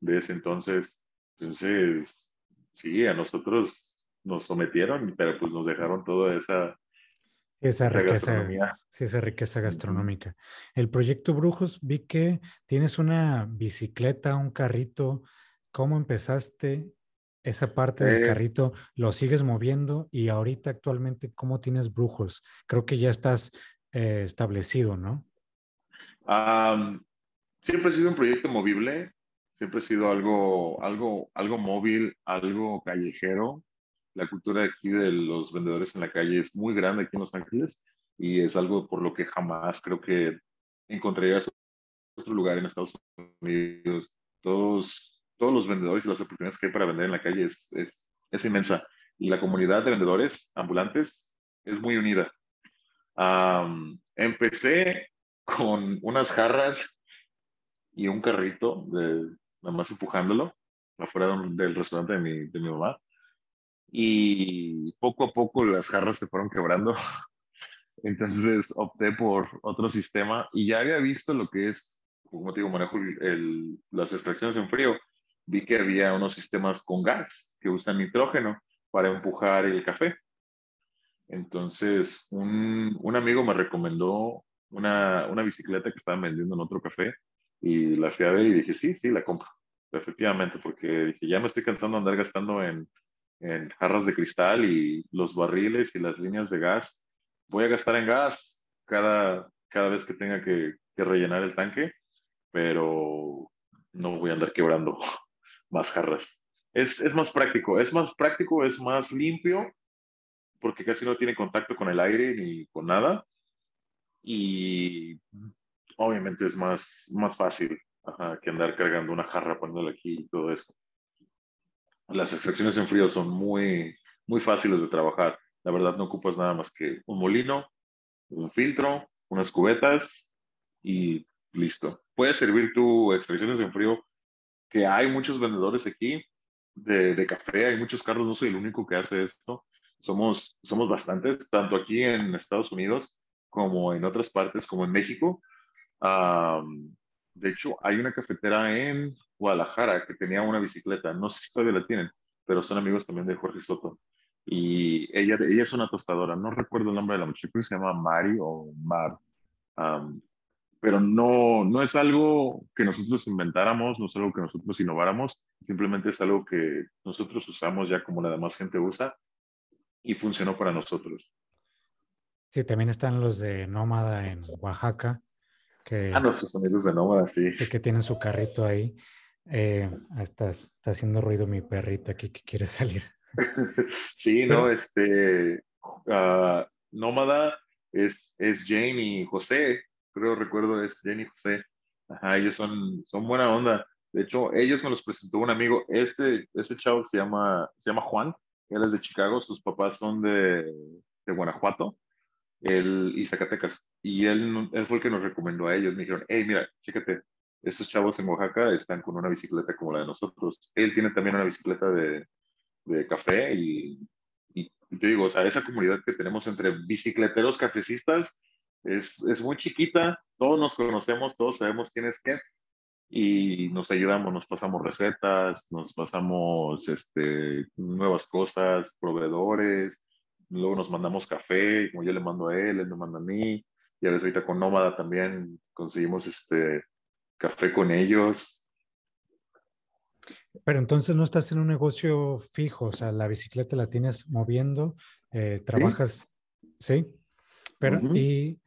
de ese entonces. Entonces, sí, a nosotros nos sometieron, pero pues nos dejaron toda esa, esa, riqueza, sí, esa riqueza gastronómica. El proyecto Brujos, vi que tienes una bicicleta, un carrito. ¿Cómo empezaste esa parte del eh. carrito? ¿Lo sigues moviendo? Y ahorita actualmente, ¿cómo tienes Brujos? Creo que ya estás eh, establecido, ¿no? siempre ha sido un proyecto movible, siempre ha sido algo, algo, algo móvil, algo callejero. La cultura aquí de los vendedores en la calle es muy grande aquí en Los Ángeles y es algo por lo que jamás creo que encontrarías otro lugar en Estados Unidos. Todos, todos los vendedores y las oportunidades que hay para vender en la calle es, es, es inmensa. Y la comunidad de vendedores ambulantes es muy unida empecé con unas jarras y un carrito, de, nada más empujándolo afuera del restaurante de mi, de mi mamá. Y poco a poco las jarras se fueron quebrando. Entonces opté por otro sistema y ya había visto lo que es, como te digo, manejo el, las extracciones en frío. Vi que había unos sistemas con gas que usan nitrógeno para empujar el café. Entonces, un, un amigo me recomendó una, una, bicicleta que estaban vendiendo en otro café y la fui a ver y dije, sí, sí, la compro. efectivamente, porque dije, ya me estoy cansando de andar gastando en, en jarras de cristal y los barriles y las líneas de gas. Voy a gastar en gas cada, cada vez que tenga que, que rellenar el tanque, pero no voy a andar quebrando más jarras. Es, es, más práctico, es más práctico, es más limpio, porque casi no tiene contacto con el aire ni con nada. Y obviamente es más, más fácil que andar cargando una jarra, poniéndola aquí y todo eso. Las extracciones en frío son muy, muy fáciles de trabajar. La verdad, no ocupas nada más que un molino, un filtro, unas cubetas y listo. Puedes servir tu extracciones en frío, que hay muchos vendedores aquí de, café, hay muchos carros, no soy el único que hace esto. Somos, somos bastantes, tanto aquí en Estados Unidos como en otras partes, como en México. de hecho, hay una cafetera en Guadalajara que tenía una bicicleta, no sé si todavía la tienen, pero son amigos también de Jorge Soto. Y ella, ella es una tostadora, no recuerdo el nombre de la muchacha, que se llama Mari o Mar. Pero no, no es algo que nosotros inventáramos, no es algo que nosotros innováramos, simplemente es algo que nosotros usamos ya como la demás gente usa y funcionó para nosotros. Sí, también están los de Nómada en Oaxaca. Que, ah, nuestros amigos de Nómada, sí. Sí, que tienen su carrito ahí. Eh, está, está, haciendo ruido mi perrita aquí que quiere salir. sí, no, este, uh, Nómada es, es Jane y José, creo recuerdo es Jane y José. Ajá, ellos son, son buena onda. De hecho, ellos me los presentó un amigo. Este, este chavo se llama, se llama Juan, él es de Chicago, sus papás son de, de Guanajuato él, y Zacatecas. Y él, él fue el que nos recomendó a ellos. Me dijeron, hey, mira, chécate, estos chavos en Oaxaca están con una bicicleta como la de nosotros. Él tiene también una bicicleta de, de café y, y, te digo, o sea, esa comunidad que tenemos entre bicicleteros cafecistas es, es muy chiquita, todos nos conocemos, todos sabemos quién es quién y nos ayudamos, nos pasamos recetas, nos pasamos este, nuevas cosas, proveedores, luego nos mandamos café, como yo le mando a él, él me manda a mí, y a veces ahorita con Nómada también conseguimos este, café con ellos. Pero entonces no estás en un negocio fijo, o sea, la bicicleta la tienes moviendo, eh, trabajas, ¿sí? Pero, y,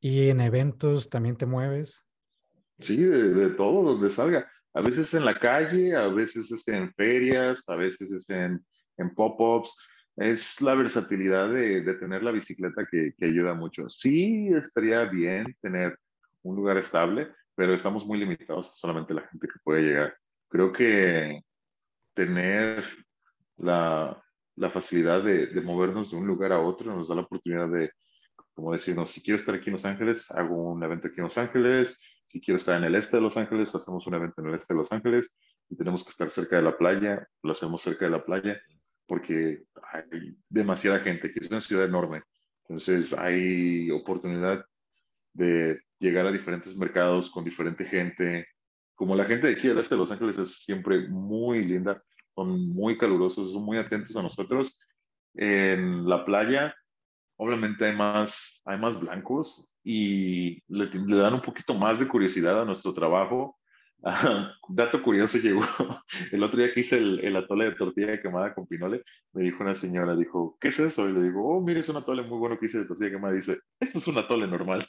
y, en eventos también te mueves? Sí, de, todo, donde salga. A veces en la calle, a veces en ferias, a veces en, en pop-ups. Es la versatilidad de, de tener la bicicleta que, que ayuda mucho. Sí, estaría bien tener un lugar estable, pero estamos muy limitados solamente la gente que puede llegar. Creo que tener la, la facilidad de, de, movernos de un lugar a otro nos da la oportunidad de, como decirnos, si quiero estar aquí en Los Ángeles, hago un evento aquí en Los Ángeles, si quiero estar en el este de Los Ángeles, hacemos un evento en el este de Los Ángeles, y tenemos que estar cerca de la playa, lo hacemos cerca de la playa, porque hay demasiada gente, que es una ciudad enorme. Entonces hay oportunidad de llegar a diferentes mercados con diferente gente. Como la gente de aquí del este de Los Ángeles es siempre muy linda, son muy calurosos, son muy atentos a nosotros. En la playa, obviamente hay más, hay más blancos y le, le dan un poquito más de curiosidad a nuestro trabajo. dato curioso llegó el otro día que hice el, el, atole de tortilla quemada con pinole, me dijo una señora, dijo, ¿qué es eso? Y le digo, oh, mire, es un atole muy bueno que hice de tortilla quemada. dice, esto es un atole normal.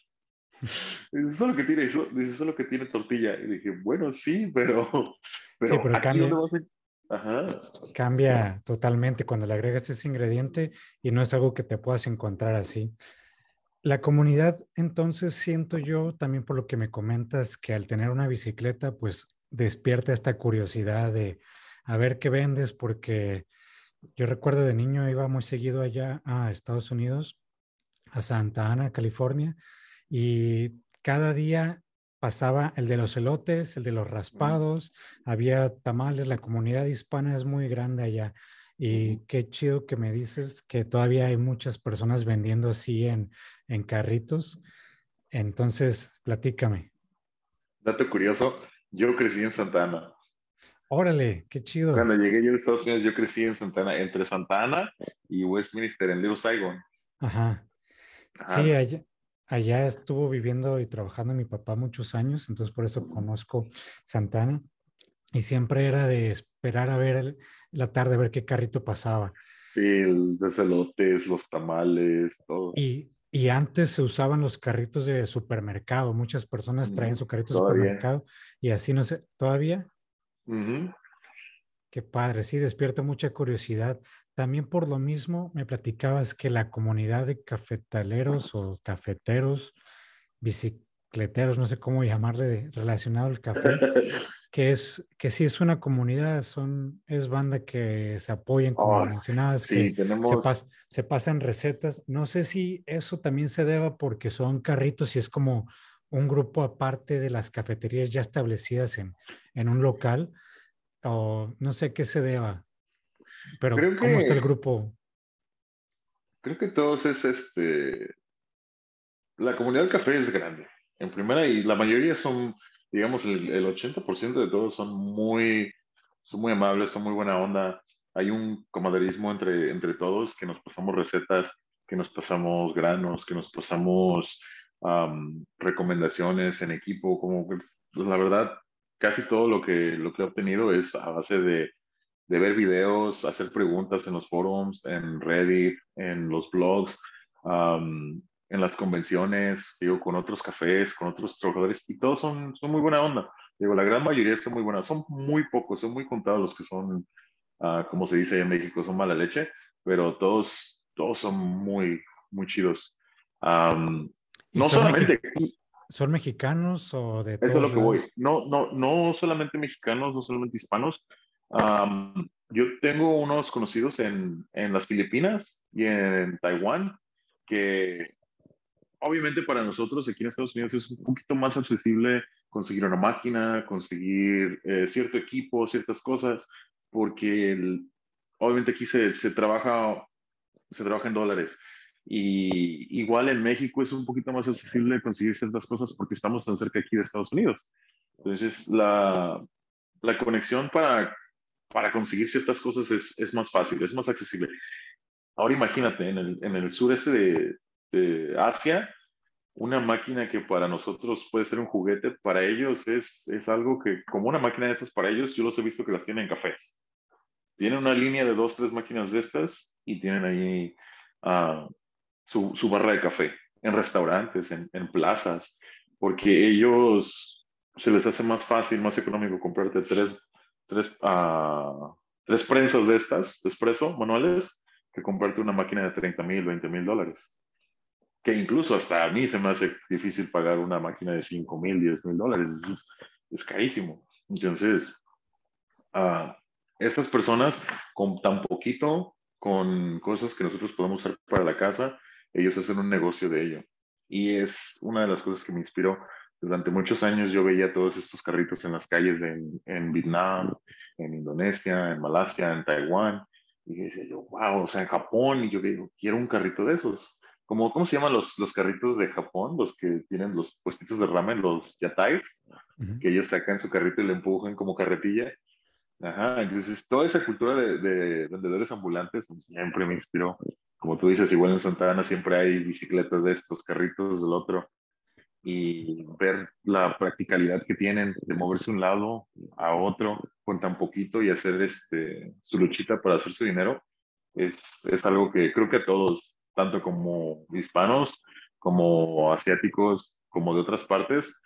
Dice, solo que tiene eso, dice, solo que tiene tortilla. Y dije, bueno, sí, pero, pero, sí, pero cambia, Ajá. cambia totalmente cuando le agregas ese ingrediente y no es algo que te puedas encontrar así. La comunidad, entonces, siento yo también por lo que me comentas, que al tener una bicicleta, pues despierta esta curiosidad de a ver qué vendes, porque yo recuerdo de niño iba muy seguido allá a Estados Unidos, a Santa Ana, California, y cada día pasaba el de los elotes, el de los raspados, había tamales, la comunidad hispana es muy grande allá. Y qué chido que me dices que todavía hay muchas personas vendiendo así en, en carritos. Entonces, platícame. Dato curioso, yo crecí en Santa Ana. Órale, qué chido. Cuando llegué yo a Estados Unidos, yo crecí en Santa Ana, entre Santa Ana y Westminster, en Little Saigon. Ajá. Sí, allá, allá estuvo viviendo y trabajando mi papá muchos años, entonces por eso conozco Santa Ana. y siempre era de esperar a ver la tarde, a ver qué carrito pasaba. Sí, los elotes, los tamales, todo. Y, y, antes se usaban los carritos de supermercado. Muchas personas traen su carrito de supermercado y así no sé, ¿todavía? Qué padre, sí, despierta mucha curiosidad. También por lo mismo me platicabas que la comunidad de cafetaleros o cafeteros, bicicleteros, no sé cómo llamarle, relacionado al café, que es que sí es una comunidad, son es banda que se apoyan, como oh, mencionabas, que se, pasan recetas. No sé si eso también se deba porque son carritos y es como un grupo aparte de las cafeterías ya establecidas en, en un local, o no sé qué se deba. Pero ¿cómo está el grupo? Creo que todos es este. La comunidad del café es grande. En primera, y la mayoría son, digamos, el, el 80% de todos son muy, son muy amables, son muy buena onda. Hay un comaderismo entre, entre todos, que nos pasamos recetas, que nos pasamos granos, que nos pasamos recomendaciones en equipo. Como pues, la verdad, casi todo lo que, lo que he obtenido es a base de de ver videos, hacer preguntas en los forums, en Reddit, en los blogs, en las convenciones, digo, con otros cafés, con otros trabajadores, y todos son, son muy buena onda. Digo, la gran mayoría son muy buenas, son muy pocos, son muy contados los que son, ah, como se dice en México, son mala leche, pero todos, todos son muy, muy chidos. no solamente... ¿Son mexicanos o de Eso es lo que voy. No, no, no solamente mexicanos, no solamente hispanos, yo tengo unos conocidos en, en, las Filipinas y en Taiwán que obviamente para nosotros aquí en Estados Unidos es un poquito más accesible conseguir una máquina, conseguir eh, cierto equipo, ciertas cosas, porque obviamente aquí se, se, trabaja, se trabaja en dólares. Y igual en México es un poquito más accesible conseguir ciertas cosas porque estamos tan cerca aquí de Estados Unidos. Entonces, la, la conexión para para conseguir ciertas cosas es, es, más fácil, es más accesible. Ahora imagínate, en el, en el sureste de, Asia, una máquina que para nosotros puede ser un juguete, para ellos es, es algo que, como una máquina de estas para ellos, yo los he visto que las tienen en cafés. Tienen una línea de dos, tres máquinas de estas y tienen ahí uh, su, su, barra de café en restaurantes, en, en plazas, porque ellos se les hace más fácil, más económico comprarte tres tres, uh, tres prensas de estas, de espresso manuales, que comprarte una máquina de 30 mil, 20 mil dólares. Que incluso hasta a mí se me hace difícil pagar una máquina de 5 mil, 10 mil dólares. Es, es, carísimo. Entonces, uh, estas personas con tan poquito, con cosas que nosotros podemos hacer para la casa, ellos hacen un negocio de ello. Y es una de las cosas que me inspiró durante muchos años yo veía todos estos carritos en las calles en, en Vietnam, en Indonesia, en Malasia, en Taiwán. Y decía yo, wow, o sea, en Japón. Y yo digo, quiero un carrito de esos. Como, ¿Cómo se llaman los, los carritos de Japón? Los que tienen los puestitos de ramen, los yatais, que ellos sacan su carrito y le empujan como carretilla. Ajá, entonces toda esa cultura de, de vendedores ambulantes siempre me inspiró. Como tú dices, igual en Santa Ana siempre hay bicicletas de estos, carritos del otro y ver la practicalidad que tienen de moverse de un lado a otro con tan poquito y hacer este, su luchita para hacer su dinero, es, es algo que creo que a todos, tanto como hispanos, como asiáticos, como de otras partes,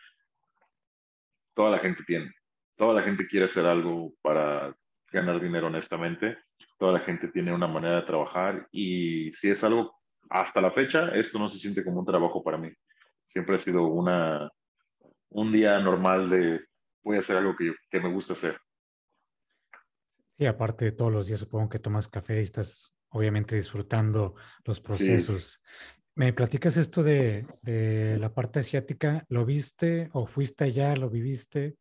toda la gente tiene. Toda la gente quiere hacer algo para ganar dinero honestamente. Toda la gente tiene una manera de trabajar y si es algo hasta la fecha, esto no se siente como un trabajo para mí siempre ha sido una, un día normal de voy a hacer algo que, que me gusta hacer. Sí, aparte de todos los días supongo que tomas café y estás obviamente disfrutando los procesos. ¿Me platicas esto de, de, la parte asiática? ¿Lo viste o fuiste allá? ¿Lo viviste?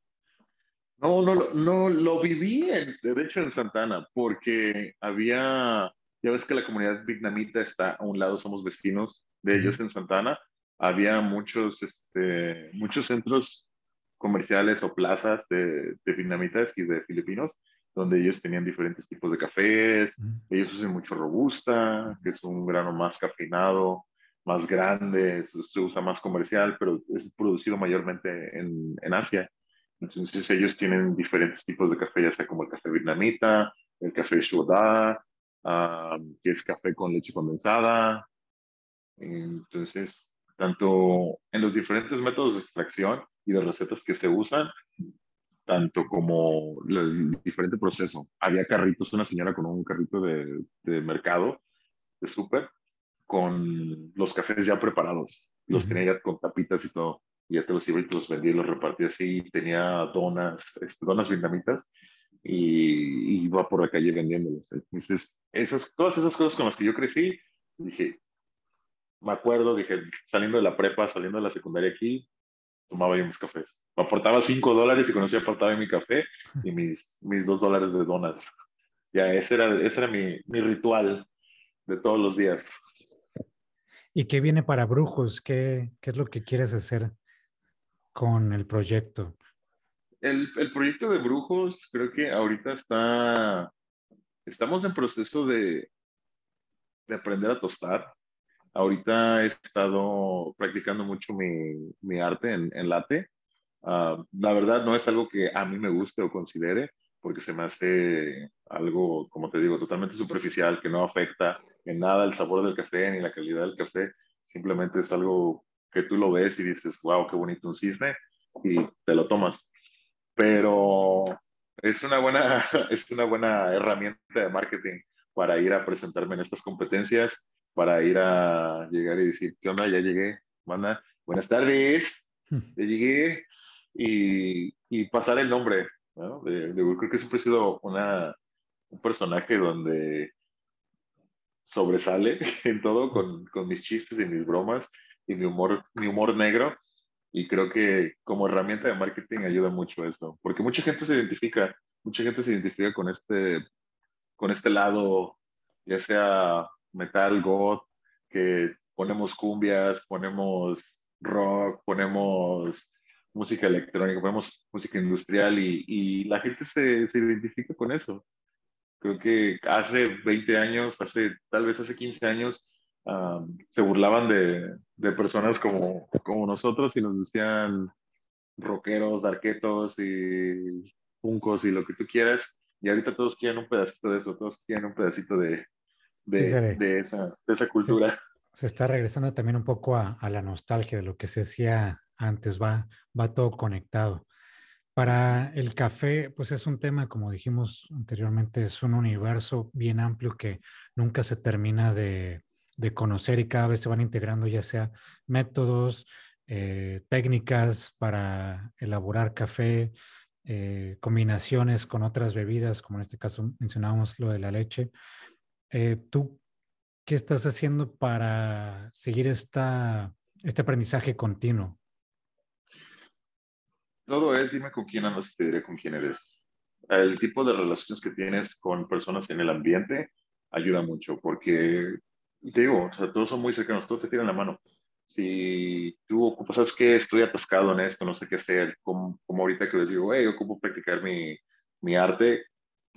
No, no, no, lo viví, de hecho, en Santana, porque había, ya ves que la comunidad vietnamita está a un lado, somos vecinos de ellos en Santana, había muchos, este, muchos centros comerciales o plazas de, de vietnamitas y de filipinos donde ellos tenían diferentes tipos de cafés. Ellos usan mucho robusta, que es un grano más cafeinado, más grande, se usa más comercial, pero es producido mayormente en, en Asia. Entonces ellos tienen diferentes tipos de café, ya sea como el café vietnamita, el café Shoda, que es café con leche condensada. Entonces, tanto en los diferentes métodos de extracción y de recetas que se usan, tanto como el diferente proceso. Había carritos, una señora con un carrito de, de mercado, de súper, con los cafés ya preparados. Los tenía ya con tapitas y todo y ya te los iba y te los vendía y los repartía así. Tenía donas, este, donas vietnamitas y, iba por la calle vendiéndolos. Entonces, esas, todas esas cosas con las que yo crecí, dije, me acuerdo, dije, saliendo de la prepa, saliendo de la secundaria aquí, tomaba yo mis cafés. Me aportaba cinco dólares y con eso aportaba mi café y mis, mis dos dólares de donas. Ya, ese era, ese era mi, mi ritual de todos los días. ¿Y qué viene para Brujos? ¿Qué, ¿Qué, es lo que quieres hacer? con el proyecto? El, el, proyecto de Brujos creo que ahorita está, estamos en proceso de, de aprender a tostar. Ahorita he estado practicando mucho mi, mi arte en, en late. Uh, la verdad no es algo que a mí me guste o considere, porque se me hace algo, como te digo, totalmente superficial, que no afecta en nada el sabor del café ni la calidad del café. Simplemente es algo que tú lo ves y dices, wow, qué bonito un cisne, y te lo tomas. Pero es una buena, es una buena herramienta de marketing para ir a presentarme en estas competencias, para ir a llegar y decir, ¿qué onda? Ya llegué, manda, buenas tardes, ya llegué, y, y pasar el nombre, ¿no? De, creo que siempre he sido una, un personaje donde sobresale en todo con, con mis chistes y mis bromas y mi humor, mi humor negro. Y creo que como herramienta de marketing ayuda mucho esto, porque mucha gente se identifica, mucha gente se identifica con este, con este lado, ya sea metal, goth, que ponemos cumbias, ponemos rock, ponemos música electrónica, ponemos música industrial y, y la gente se, se, identifica con eso. Creo que hace 20 años, hace tal vez hace 15 años, se burlaban de, de, personas como, como nosotros y nos decían rockeros, darquetos y puncos y lo que tú quieras. Y ahorita todos quieren un pedacito de eso, todos quieren un pedacito de, de, de esa, de esa cultura. Se, está regresando también un poco a, a, la nostalgia de lo que se hacía antes, va, va todo conectado. Para el café, pues es un tema, como dijimos anteriormente, es un universo bien amplio que nunca se termina de, de conocer y cada vez se van integrando ya sea métodos, eh, técnicas para elaborar café, eh, combinaciones con otras bebidas, como en este caso mencionábamos lo de la leche. Eh, ¿Tú qué estás haciendo para seguir esta, este aprendizaje continuo? Todo es, dime con quién andas y te diré con quién eres. El tipo de relaciones que tienes con personas en el ambiente ayuda mucho porque te digo, o sea, todos son muy cercanos, todos te tiran la mano. Si tú ocupas, sabes que estoy atascado en esto, no sé qué hacer, como, como ahorita que les digo, hey, ocupo practicar mi, mi arte,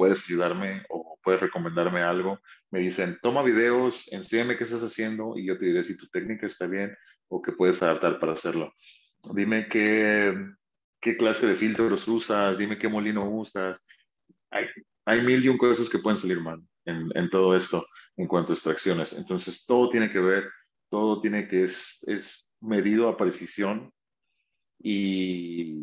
puedes ayudarme o puedes recomendarme algo. Me dicen, toma videos, enséñame qué estás haciendo y yo te diré si tu técnica está bien o qué puedes adaptar para hacerlo. Dime qué, qué clase de filtros usas, dime qué molino usas. Hay, hay mil y un cosas que pueden salir mal en, en todo esto en cuanto a extracciones. Entonces, todo tiene que ver, todo tiene que es, es medido a precisión y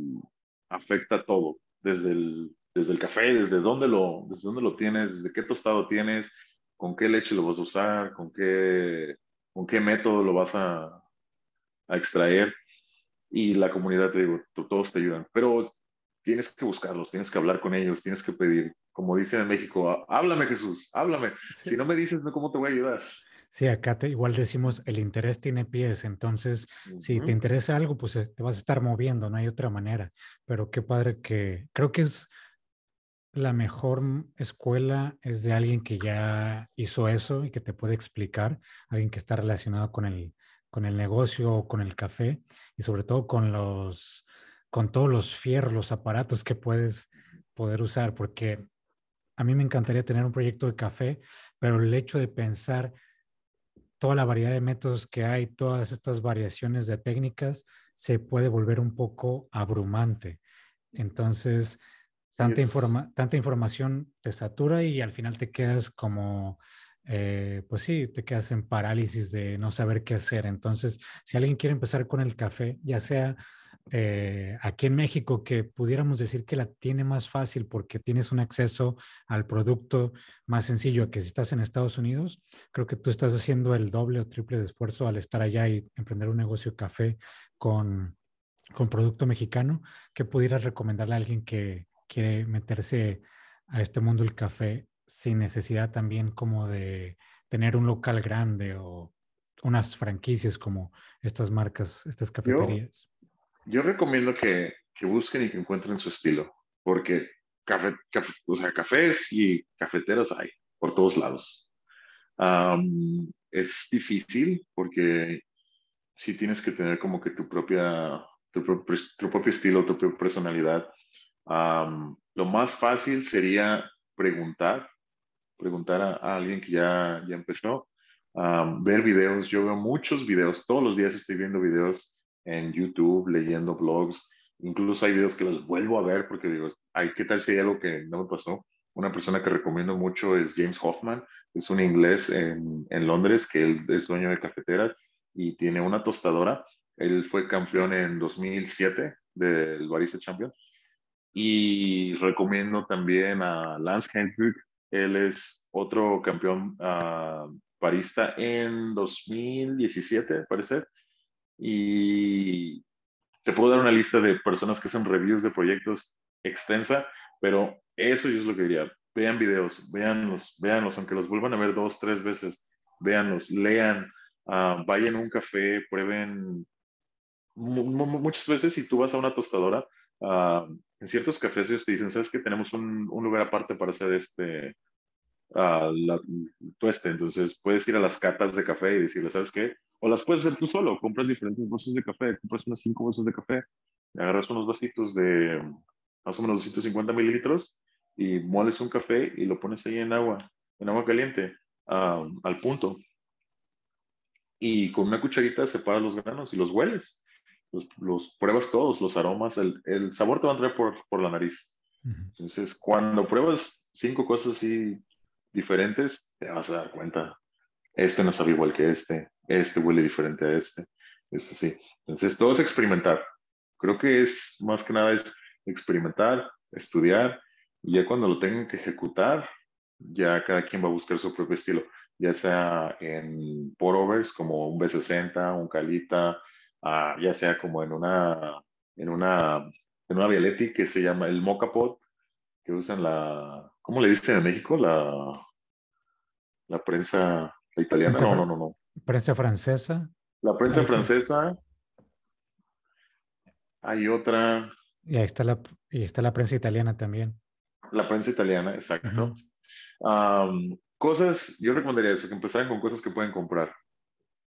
afecta todo, desde el, desde el café, desde dónde, lo, desde dónde lo tienes, desde qué tostado tienes, con qué leche lo vas a usar, con qué, con qué método lo vas a, a extraer. Y la comunidad, te digo, todos te ayudan, pero tienes que buscarlos, tienes que hablar con ellos, tienes que pedir como dicen en México, háblame Jesús, háblame. Si no me dices, ¿cómo te voy a ayudar? Sí, acá te, igual decimos, el interés tiene pies, entonces si te interesa algo, pues eh, te vas a estar moviendo, no hay otra manera. Pero qué padre que creo que es la mejor escuela es de alguien que ya hizo eso y que te puede explicar, alguien que está relacionado con el, con el negocio o con el café y sobre todo con los, con todos los fierros, los aparatos que puedes poder usar, porque a mí me encantaría tener un proyecto de café, pero el hecho de pensar toda la variedad de métodos que hay, todas estas variaciones de técnicas, se puede volver un poco abrumante. Entonces, tanta, informa tanta información te satura y al final te quedas como, eh, pues sí, te quedas en parálisis de no saber qué hacer. Entonces, si alguien quiere empezar con el café, ya sea eh, aquí en México, que pudiéramos decir que la tiene más fácil porque tienes un acceso al producto más sencillo que si estás en Estados Unidos, creo que tú estás haciendo el doble o triple de esfuerzo al estar allá y emprender un negocio café con, con producto mexicano. ¿Qué pudieras recomendarle a alguien que quiere meterse a este mundo del café sin necesidad también como de tener un local grande o unas franquicias como estas marcas, estas cafeterías? Yo recomiendo que, que, busquen y que encuentren su estilo, porque café, o sea, cafés y cafeteras hay por todos lados. es difícil porque si tienes que tener como que tu propia, tu, tu propio estilo, tu propia personalidad. Lo más fácil sería preguntar, preguntar a, alguien que ya, ya empezó, ver videos. Yo veo muchos videos, todos los días estoy viendo videos en YouTube, leyendo blogs. Incluso hay videos que los vuelvo a ver porque digo, ay, ¿qué tal si hay algo que no me pasó? Una persona que recomiendo mucho es James Hoffman, es un inglés en, en Londres que él es dueño de cafeteras y tiene una tostadora. Él fue campeón en 2007 del Barista Champion. Y recomiendo también a Lance Hendrick. Él es otro campeón uh, barista en 2017, parece y te puedo dar una lista de personas que hacen reviews de proyectos extensa, pero eso yo es lo que diría. Vean videos, véanlos, véanlos, aunque los vuelvan a ver dos, tres veces, véanlos, lean, uh, vayan a un café, prueben. muchas veces si tú vas a una tostadora, uh, en ciertos cafés ellos te dicen, ¿sabes que Tenemos un, un lugar aparte para hacer este, uh, la tueste. Entonces puedes ir a las catas de café y decirle, ¿sabes qué? O las puedes hacer tú solo, compras diferentes bolsas de café, compras unas cinco bolsas de café, agarras unos vasitos de más o menos 250 mililitros y moles un café y lo pones ahí en agua, en agua caliente, al punto. Y con una cucharita separas los granos y los hueles. Los, pruebas todos, los aromas, el, el, sabor te va a entrar por, por la nariz. Entonces, cuando pruebas cinco cosas así diferentes, te vas a dar cuenta. Este no sabe igual que este, este huele diferente a este, este sí. Entonces, todo es experimentar. Creo que es más que nada es experimentar, estudiar, y ya cuando lo tengan que ejecutar, ya cada quien va a buscar su propio estilo, ya sea en pour-overs como un B60, un Calita, ya sea como en una, en una, en una Vialetti que se llama el Mocha Pot, que usan la, ¿cómo le dicen en México? La, la prensa italiana. no, no, no, no. Prensa francesa. La prensa francesa. Hay otra. Y ahí está la, y está la prensa italiana también. La prensa italiana, exacto. cosas, yo recomendaría eso, que empezaran con cosas que pueden comprar.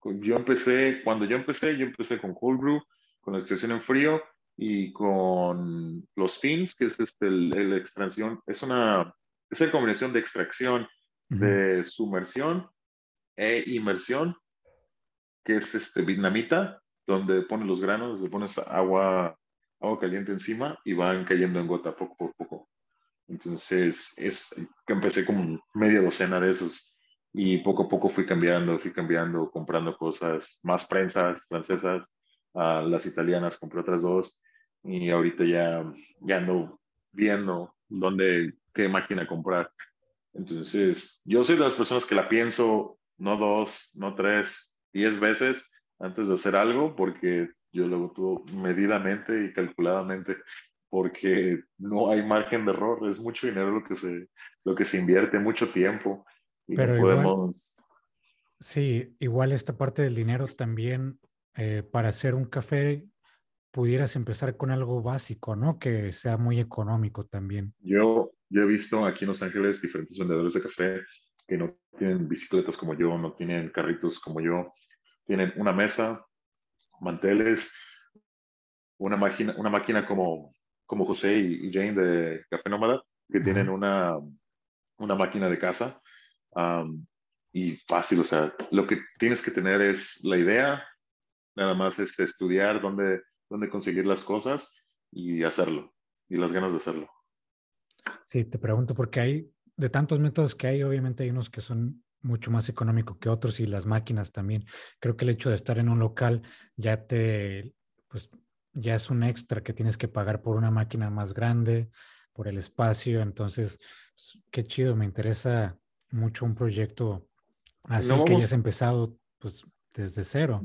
Yo empecé, cuando yo empecé, yo empecé con cold brew, con la extracción en frío y con los fins, que es este, la extracción, es una, es una combinación de extracción, de sumersión e inmersión, que es este vietnamita, donde pones los granos, le pones agua, agua caliente encima y van cayendo en gota poco por poco. Entonces, es que empecé con media docena de esos y poco a poco fui cambiando, fui cambiando, comprando cosas, más prensas francesas, uh, las italianas compré otras dos y ahorita ya, ya ando viendo dónde, qué máquina comprar. Entonces, yo soy de las personas que la pienso no dos, no tres, diez veces antes de hacer algo, porque yo lo hago todo medidamente y calculadamente, porque no hay margen de error, es mucho dinero lo que se, lo que se invierte, mucho tiempo. Y Pero podemos... sí, igual esta parte del dinero también, eh, para hacer un café, pudieras empezar con algo básico, ¿no? Que sea muy económico también. Yo, yo he visto aquí en Los Ángeles diferentes vendedores de café que no tienen bicicletas como yo, no tienen carritos como yo, tienen una mesa, manteles, una máquina, una máquina como, como José y, Jane de Café Nómada, que tienen una, una máquina de casa. Y fácil, o sea, lo que tienes que tener es la idea, nada más es estudiar dónde, dónde conseguir las cosas y hacerlo. y las ganas de hacerlo. Sí, te pregunto porque hay, de tantos métodos que hay, obviamente hay unos que son mucho más económicos que otros y las máquinas también. Creo que el hecho de estar en un local ya te, pues ya es un extra que tienes que pagar por una máquina más grande, por el espacio. Entonces, pues, qué chido, me interesa mucho un proyecto así que hayas empezado pues desde cero.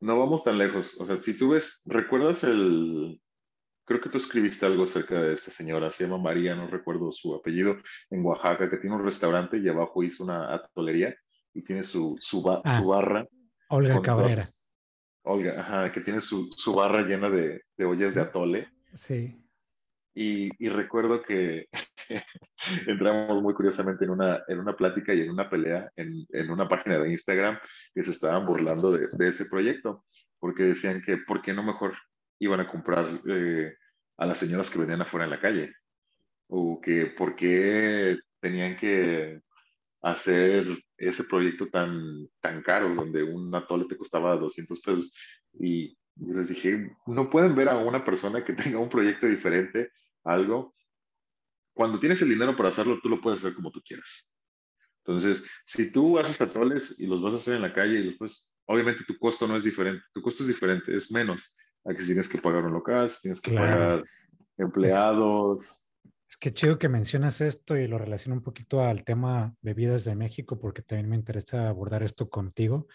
No vamos tan lejos. O sea, si tú ves, ¿recuerdas el, creo que tú escribiste algo acerca de esta señora, se llama María, no recuerdo su apellido, en Oaxaca, que tiene un restaurante y abajo hizo una atolería y tiene su, su, ah, barra. Olga Cabrera. Olga, ajá, que tiene su, su barra llena de, de, ollas de atole. Sí. Y, y recuerdo que entramos muy curiosamente en una, en una plática y en una pelea en, en una página de Instagram que se estaban burlando de, de ese proyecto, porque decían que, ¿por qué no mejor iban a comprar eh, a las señoras que venían afuera en la calle. O que por qué tenían que hacer ese proyecto tan, tan caro, donde un atole te costaba 200 pesos. Y les dije, no pueden ver a una persona que tenga un proyecto diferente, algo. Cuando tienes el dinero para hacerlo, tú lo puedes hacer como tú quieras. Entonces, si tú haces atoles y los vas a hacer en la calle y después, obviamente tu costo no es diferente, tu costo es diferente, es menos a que tienes que pagar un local, tienes que pagar empleados. Es, que chido que mencionas esto y lo relaciono un poquito al tema bebidas de México, porque también me interesa abordar esto contigo,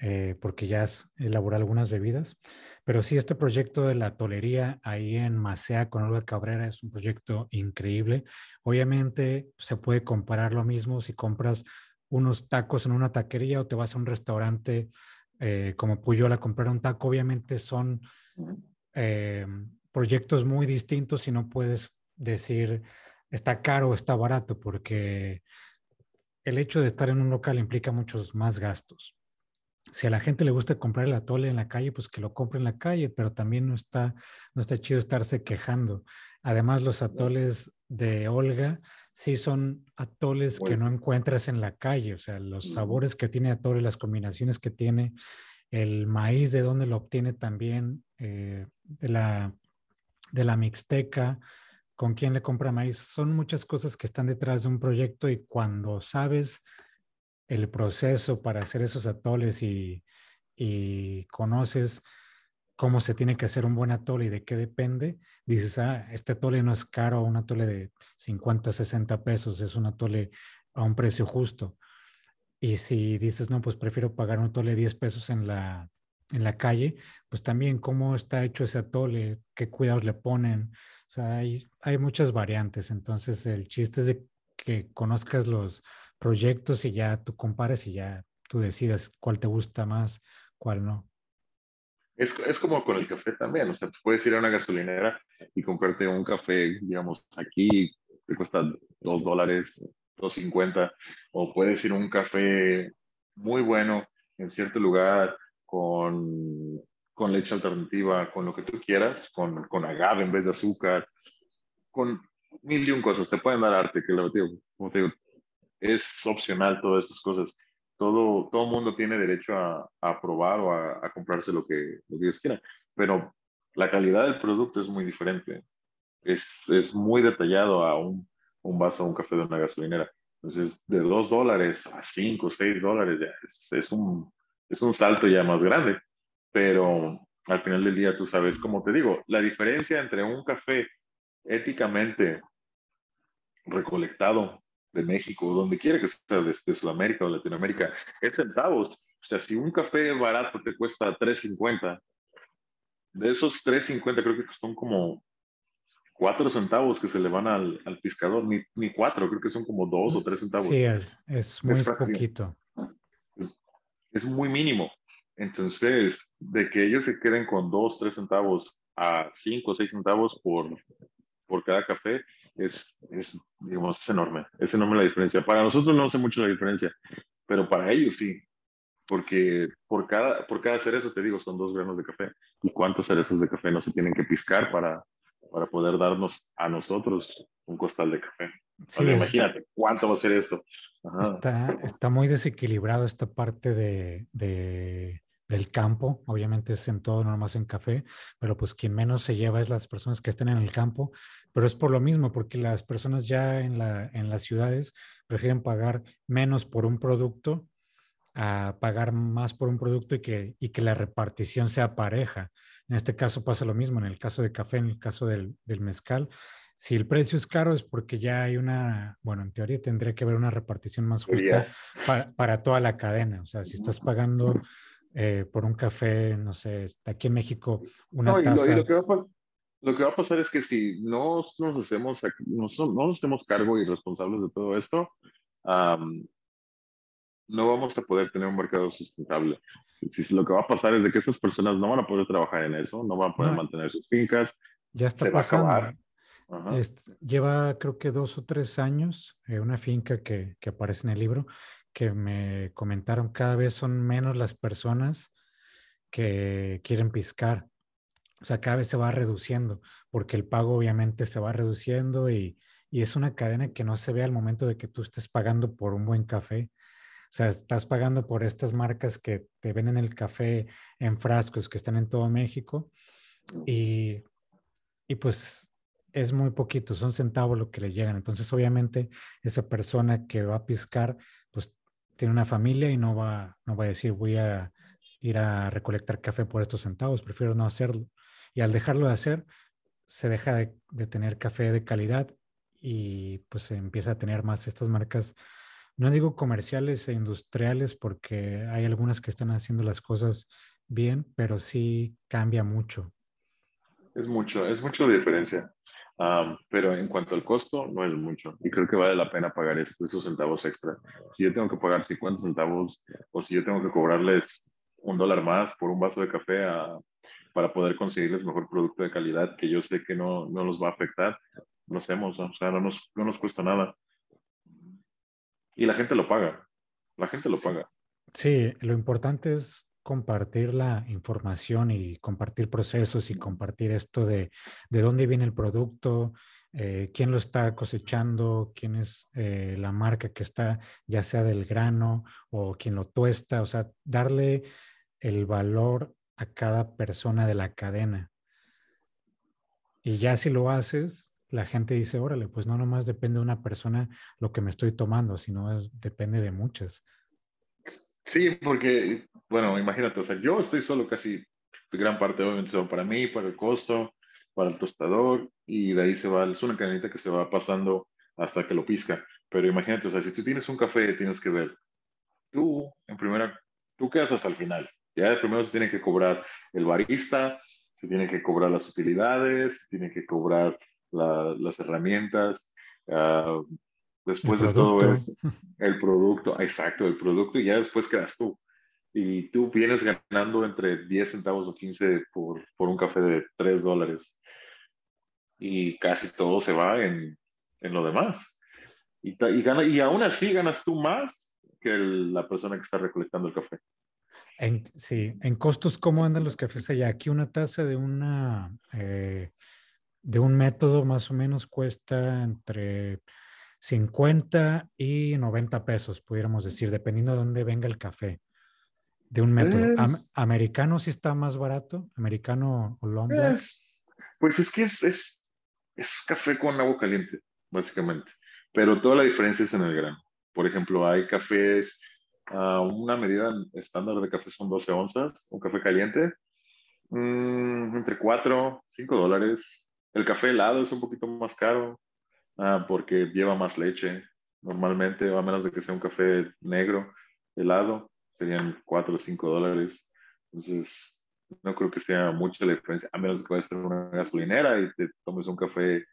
eh, porque ya has elaborado algunas bebidas. Pero sí, este proyecto de la tolería ahí en Macea con Olga Cabrera es un proyecto increíble. Obviamente se puede comparar lo mismo si compras unos tacos en una taquería o te vas a un restaurante eh, como Puyol a comprar un taco, obviamente son eh, proyectos muy distintos y no puedes decir está caro o está barato, porque el hecho de estar en un local implica muchos más gastos. Si a la gente le gusta comprar el atole en la calle, pues que lo compre en la calle, pero también no está, no está chido estarse quejando. Además, los atoles de Olga sí son atoles que no encuentras en la calle, o sea, los sabores que tiene atole, las combinaciones que tiene, el maíz de dónde lo obtiene también, eh, de, la, de la mixteca, con quién le compra maíz. Son muchas cosas que están detrás de un proyecto y cuando sabes el proceso para hacer esos atoles y, y conoces cómo se tiene que hacer un buen atole y de qué depende, dices, ah, este atole no es caro, un atole de 50, 60 pesos, es un atole a un precio justo. Y si dices, no, pues prefiero pagar un atole de 10 pesos en la, en la calle, pues también cómo está hecho ese atole, qué cuidados le ponen. O sea, hay, hay muchas variantes. Entonces, el chiste es de que conozcas los proyectos y ya tú compares y ya tú decidas cuál te gusta más, cuál no. Es, es, como con el café también, o sea, tú puedes ir a una gasolinera y comprarte un café, digamos, aquí te cuesta dos dólares, 2.50, o puedes ir a un café muy bueno en cierto lugar con, con leche alternativa, con lo que tú quieras, con, con agave en vez de azúcar, con mil y un cosas. Te pueden dar arte, que lo digo, como te digo, es opcional todas esas cosas. Todo, todo mundo tiene derecho a, a probar o a, comprarse lo que, lo que ellos pero la calidad del producto es muy diferente. Es, es muy detallado a un un vaso de un café de una gasolinera. Entonces, de dos dólares a cinco, seis dólares, ya es, un, es un salto ya más grande. Pero al final del día, tú sabes, como te digo, la diferencia entre un café éticamente recolectado de México, donde quiera que sea, desde Sudamérica o Latinoamérica, es centavos. O sea, si un café barato te cuesta 3.50, de esos 3.50 creo que son como cuatro centavos que se le van al, al pescador, ni, ni, cuatro, creo que son como dos o tres centavos. Sí, es, es muy poquito. Es, es, muy mínimo. Entonces, de que ellos se queden con dos, tres centavos a cinco o seis centavos por, por cada café, es, es, digamos, es enorme. Es enorme la diferencia. Para nosotros no hace mucho la diferencia, pero para ellos sí. Porque por cada, por cada cerezo, te digo, son dos granos de café. ¿Y cuántos cerezos de café no se tienen que piscar para, para poder darnos a nosotros un costal de café. imagínate, ¿cuánto va a ser esto? Está, está, muy desequilibrado esta parte de, de, del campo, obviamente es en todo, no más en café, pero pues quien menos se lleva es las personas que están en el campo, pero es por lo mismo, porque las personas ya en, la, en las ciudades prefieren pagar menos por un producto a pagar más por un producto y que, y que la repartición sea pareja. En este caso pasa lo mismo, en el caso de café, en el caso del, del mezcal, si el precio es caro es porque ya hay una, bueno, en teoría tendría que haber una repartición más justa para, para, toda la cadena. O sea, si estás pagando eh, por un café, no sé, aquí en México, una no, taza... lo, que va a, lo, que va a, pasar es que si no nos hacemos, no, no nos hacemos cargo y responsables de todo esto, no vamos a poder tener un mercado sustentable. Si, lo que va a pasar es de que estas personas no van a poder trabajar en eso, no van a poder mantener sus fincas, ya está pasando. Lleva creo que dos o tres años, eh, una finca que, que, aparece en el libro, que me comentaron cada vez son menos las personas que quieren piscar. O sea, cada vez se va reduciendo, porque el pago obviamente se va reduciendo y, y es una cadena que no se ve al momento de que tú estés pagando por un buen café. O sea, estás pagando por estas marcas que te venden el café en frascos que están en todo México y, y pues es muy poquito, son centavos lo que le llegan. Entonces, obviamente, esa persona que va a piscar, tiene una familia y no va, no va a decir voy a ir a recolectar café por estos centavos, prefiero no hacerlo. Y al dejarlo de hacer, se deja de, de tener café de calidad y pues se empieza a tener más estas marcas, no digo comerciales e industriales, porque hay algunas que están haciendo las cosas bien, pero sí cambia mucho. Es mucho, es mucho la diferencia pero en cuanto al costo, no es mucho. Y creo que vale la pena pagar esos centavos extra. Si yo tengo que pagar 50 centavos o si yo tengo que cobrarles un dólar más por un vaso de café para poder conseguirles mejor producto de calidad que yo sé que no, no los va a afectar, lo hacemos. O sea, no nos, no nos cuesta nada. Y la gente lo paga. La gente lo paga. Sí, lo importante es compartir la información y compartir procesos y compartir esto de, de dónde viene el producto, eh, quién lo está cosechando, quién es eh, la marca que está, ya sea del grano o quién lo tuesta, o sea, darle el valor a cada persona de la cadena. Y ya si lo haces, la gente dice, órale, pues no nomás depende de una persona lo que me estoy tomando, sino depende de muchas. Sí, porque, bueno, imagínate, o sea, yo estoy solo casi, gran parte obviamente son para mí, para el costo, para el tostador, y de ahí se va, es una cadenita que se va pasando hasta que lo pisca. Pero imagínate, o sea, si tú tienes un café, tienes que ver, tú, en primera, tú qué haces al final. Ya primero se tiene que cobrar el barista, se tiene que cobrar las utilidades, se tiene que cobrar las herramientas, uh, Después de todo eso, el producto, exacto, el producto y ya después quedas tú. Y tú vienes ganando entre 10 centavos o 15 por, por un café de 3 dólares. Y casi todo se va en, en lo demás. Y, y, gana, y aún así ganas tú más que la persona que está recolectando el café. En, sí, en costos, ¿cómo andan los cafés allá? Aquí una taza de una eh, de un método más o menos cuesta entre 50 y 90 pesos, pudiéramos decir, dependiendo de dónde venga el café. De un método. ¿Americano sí está más barato? ¿Americano o long Pues es que es, es, es, café con agua caliente, básicamente. Pero toda la diferencia es en el grano. Por ejemplo, hay cafés, uh, una medida estándar de café son 12 onzas, un café caliente, mm, entre 4, 5 dólares. El café helado es un poquito más caro, Ah, porque lleva más leche. Normalmente, a menos de que sea un café negro, helado, serían 4 o 5 dólares. Entonces, no creo que sea mucha la diferencia, a menos de que vayas a una gasolinera y te tomes un café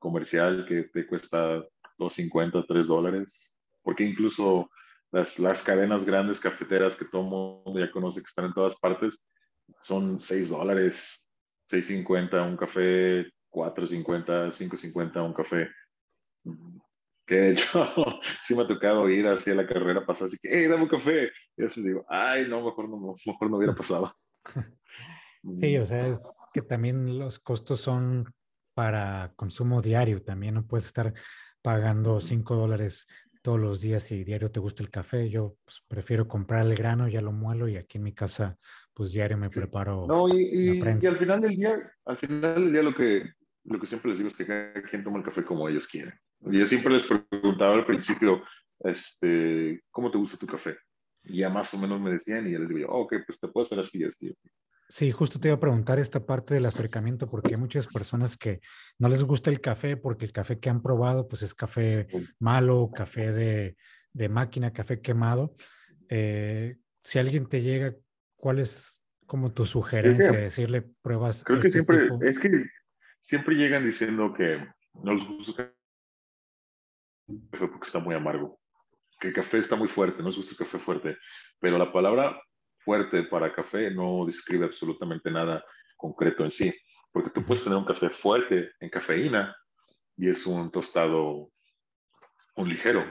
comercial que te cuesta 2.50, 3 dólares. Porque incluso las, las cadenas grandes cafeteras que todo mundo ya conoce que están en todas partes son 6 dólares, 6.50 un café, 4.50, 5.50 un café que de hecho sí me ha tocado ir hacia la carrera pasar así que, hey, dame un café. Y así digo, ay, no, mejor no, mejor no hubiera pasado. Sí, o sea, es que también los costos son para consumo diario, también no puedes estar pagando 5 dólares todos los días y diario te gusta el café. Yo pues, prefiero comprar el grano, ya lo muelo y aquí en mi casa pues diario me preparo. No, y, y, al final del día, al final del día lo que, lo que siempre les digo es que cada quien toma el café como ellos quieren. Yo siempre les preguntaba al principio, este, ¿cómo te gusta tu café? Y ya más o menos me decían y ya les digo, oh, ok, pues te puedo hacer así, así. Sí, justo te iba a preguntar esta parte del acercamiento porque hay muchas personas que no les gusta el café porque el café que han probado pues es café malo, café de, de máquina, café quemado. Eh, si alguien te llega, ¿cuál es como tu sugerencia? decirle pruebas. Creo que este siempre, es que siempre llegan diciendo que no les gusta el café porque está muy amargo, que el café está muy fuerte, no les gusta el café fuerte, pero la palabra fuerte para café no describe absolutamente nada concreto en sí, porque tú puedes tener un café fuerte en cafeína y es un tostado, un ligero.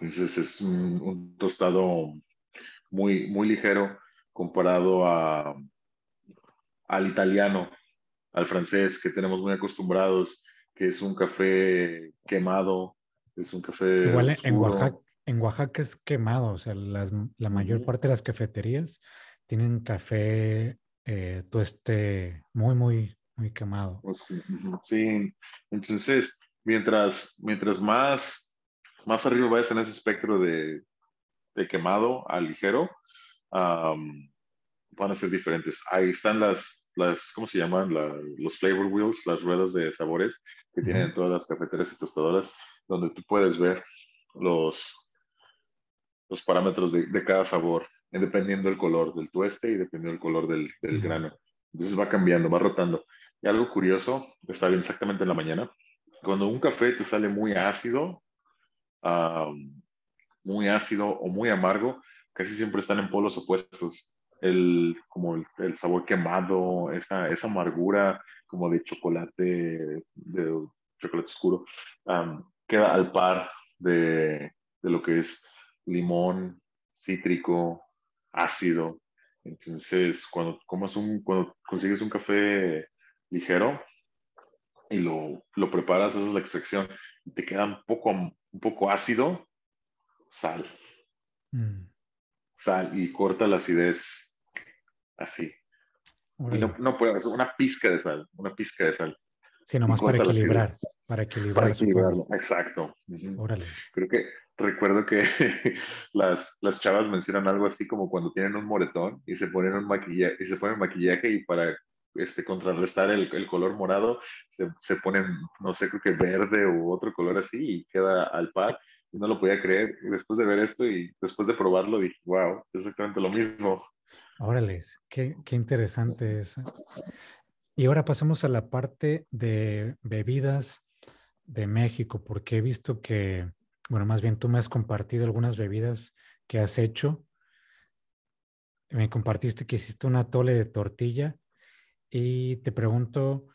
Entonces es un, tostado muy, muy ligero comparado a, al italiano, al francés, que tenemos muy acostumbrados, que es un café quemado, es un café... Igual en Oaxaca, en Oaxaca es quemado, o sea, la mayor parte de las cafeterías tienen café eh, tueste muy, muy, muy quemado. Pues sí, entonces, mientras, mientras más, más arriba vayas en ese espectro de, de quemado a ligero, van a ser diferentes. Ahí están las, las ¿cómo se llaman? los flavor wheels, las ruedas de sabores que tienen todas las cafeteras y tostadoras, donde tú puedes ver los, los parámetros de, de, cada sabor, dependiendo del color del tueste y dependiendo del color del, del grano. Entonces va cambiando, va rotando. Y algo curioso, está bien exactamente en la mañana, cuando un café te sale muy ácido, muy ácido o muy amargo, casi siempre están en polos opuestos. El, como el, sabor quemado, esa, esa, amargura como de chocolate, de chocolate oscuro, queda al par de, de lo que es limón, cítrico, ácido. Entonces, cuando, un, cuando consigues un café ligero y lo, lo preparas, esa es la extracción, y te queda un poco, un poco ácido, sal. Mm. Sal y corta la acidez así. Y no, no puedo, una pizca de sal, una pizca de sal. Sí, nomás para equilibrar, para equilibrar. Para equilibrarlo, exacto. Órale. Creo que recuerdo que las, las chavas mencionan algo así como cuando tienen un moretón y se ponen un maquillaje, y se ponen maquillaje y para este, contrarrestar el, el color morado se, se, ponen, no sé, creo que verde u otro color así y queda al par. Y no lo podía creer. después de ver esto y después de probarlo dije, wow, es exactamente lo mismo. Órale, qué, qué interesante eso. Y ahora pasamos a la parte de bebidas de México, porque he visto que bueno, más bien tú me has compartido algunas bebidas que has hecho. Me compartiste que hiciste un atole de tortilla y te pregunto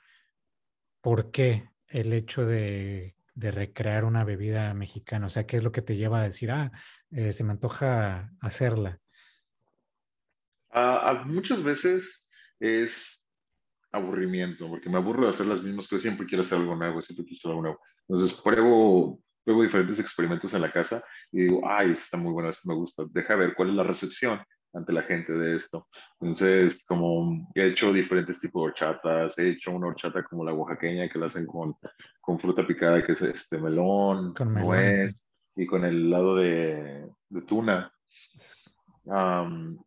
por qué el hecho de, recrear una bebida mexicana, o sea, ¿qué es lo que te lleva a decir, ah, eh, se me antoja hacerla? Uh, muchas veces es aburrimiento, porque me aburro de hacer las mismas cosas, siempre quiero hacer algo nuevo, siempre quiero hacer algo nuevo. Entonces pruebo Luego diferentes experimentos en la casa y digo, ay, esto está muy bueno, esto me gusta, deja ver cuál es la recepción ante la gente de esto. Entonces, como he hecho diferentes tipos de horchatas, he hecho una horchata como la oaxaqueña que la hacen con, con fruta picada, que es este melón, con nuez y con el lado de, de tuna.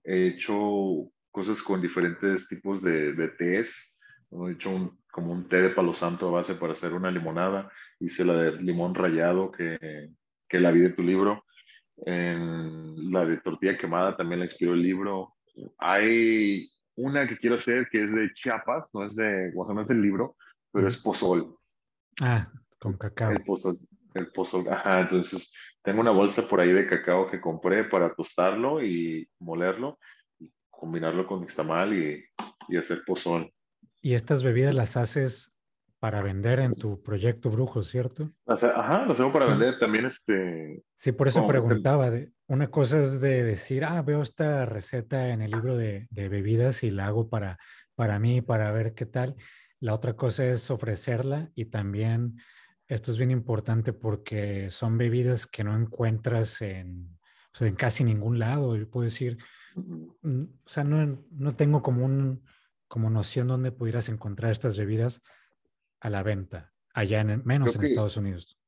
he hecho cosas con diferentes tipos de, de tés. He hecho un, como un té de palo santo a base para hacer una limonada. Hice la de limón rallado que, que la vi de tu libro. En la de tortilla quemada también la inspiró el libro. Hay una que quiero hacer que es de Chiapas, no es de Oaxaca, no es del libro, pero es pozol. Ah, con cacao. El pozol, el pozol, ajá, entonces tengo una bolsa por ahí de cacao que compré para tostarlo y molerlo, y combinarlo con nixtamal y, y hacer pozol. Y estas bebidas las haces para vender en tu proyecto Brujo, ¿cierto? ajá, las hago para vender también. Este, sí, por eso preguntaba. De, una cosa es de decir, ah, veo esta receta en el libro de, de, bebidas y la hago para, para mí, para ver qué tal. La otra cosa es ofrecerla y también Esto es bien importante porque son bebidas que no encuentras en, en casi ningún lado. Yo puedo decir, mm, o sea, no, no tengo como un como noción dónde pudieras encontrar estas bebidas a la venta, allá en menos en Estados Unidos.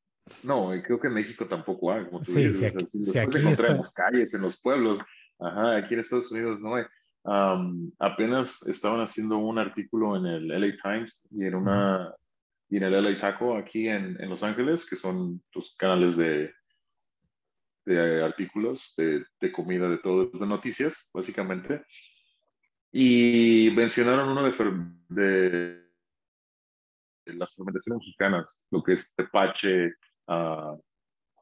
No, creo que en México tampoco hay, como tú sí, dices. Si aquí, en las calles, en los pueblos. Ajá, aquí en Estados Unidos no hay. apenas estaban haciendo un artículo en el LA Times y en una y en el LA Taco aquí en, en Los Ángeles, que son tus canales de, de artículos de, de, comida, de todo, de noticias, básicamente. Y mencionaron uno de, de, las fermentaciones mexicanas, lo que es tepache, uh,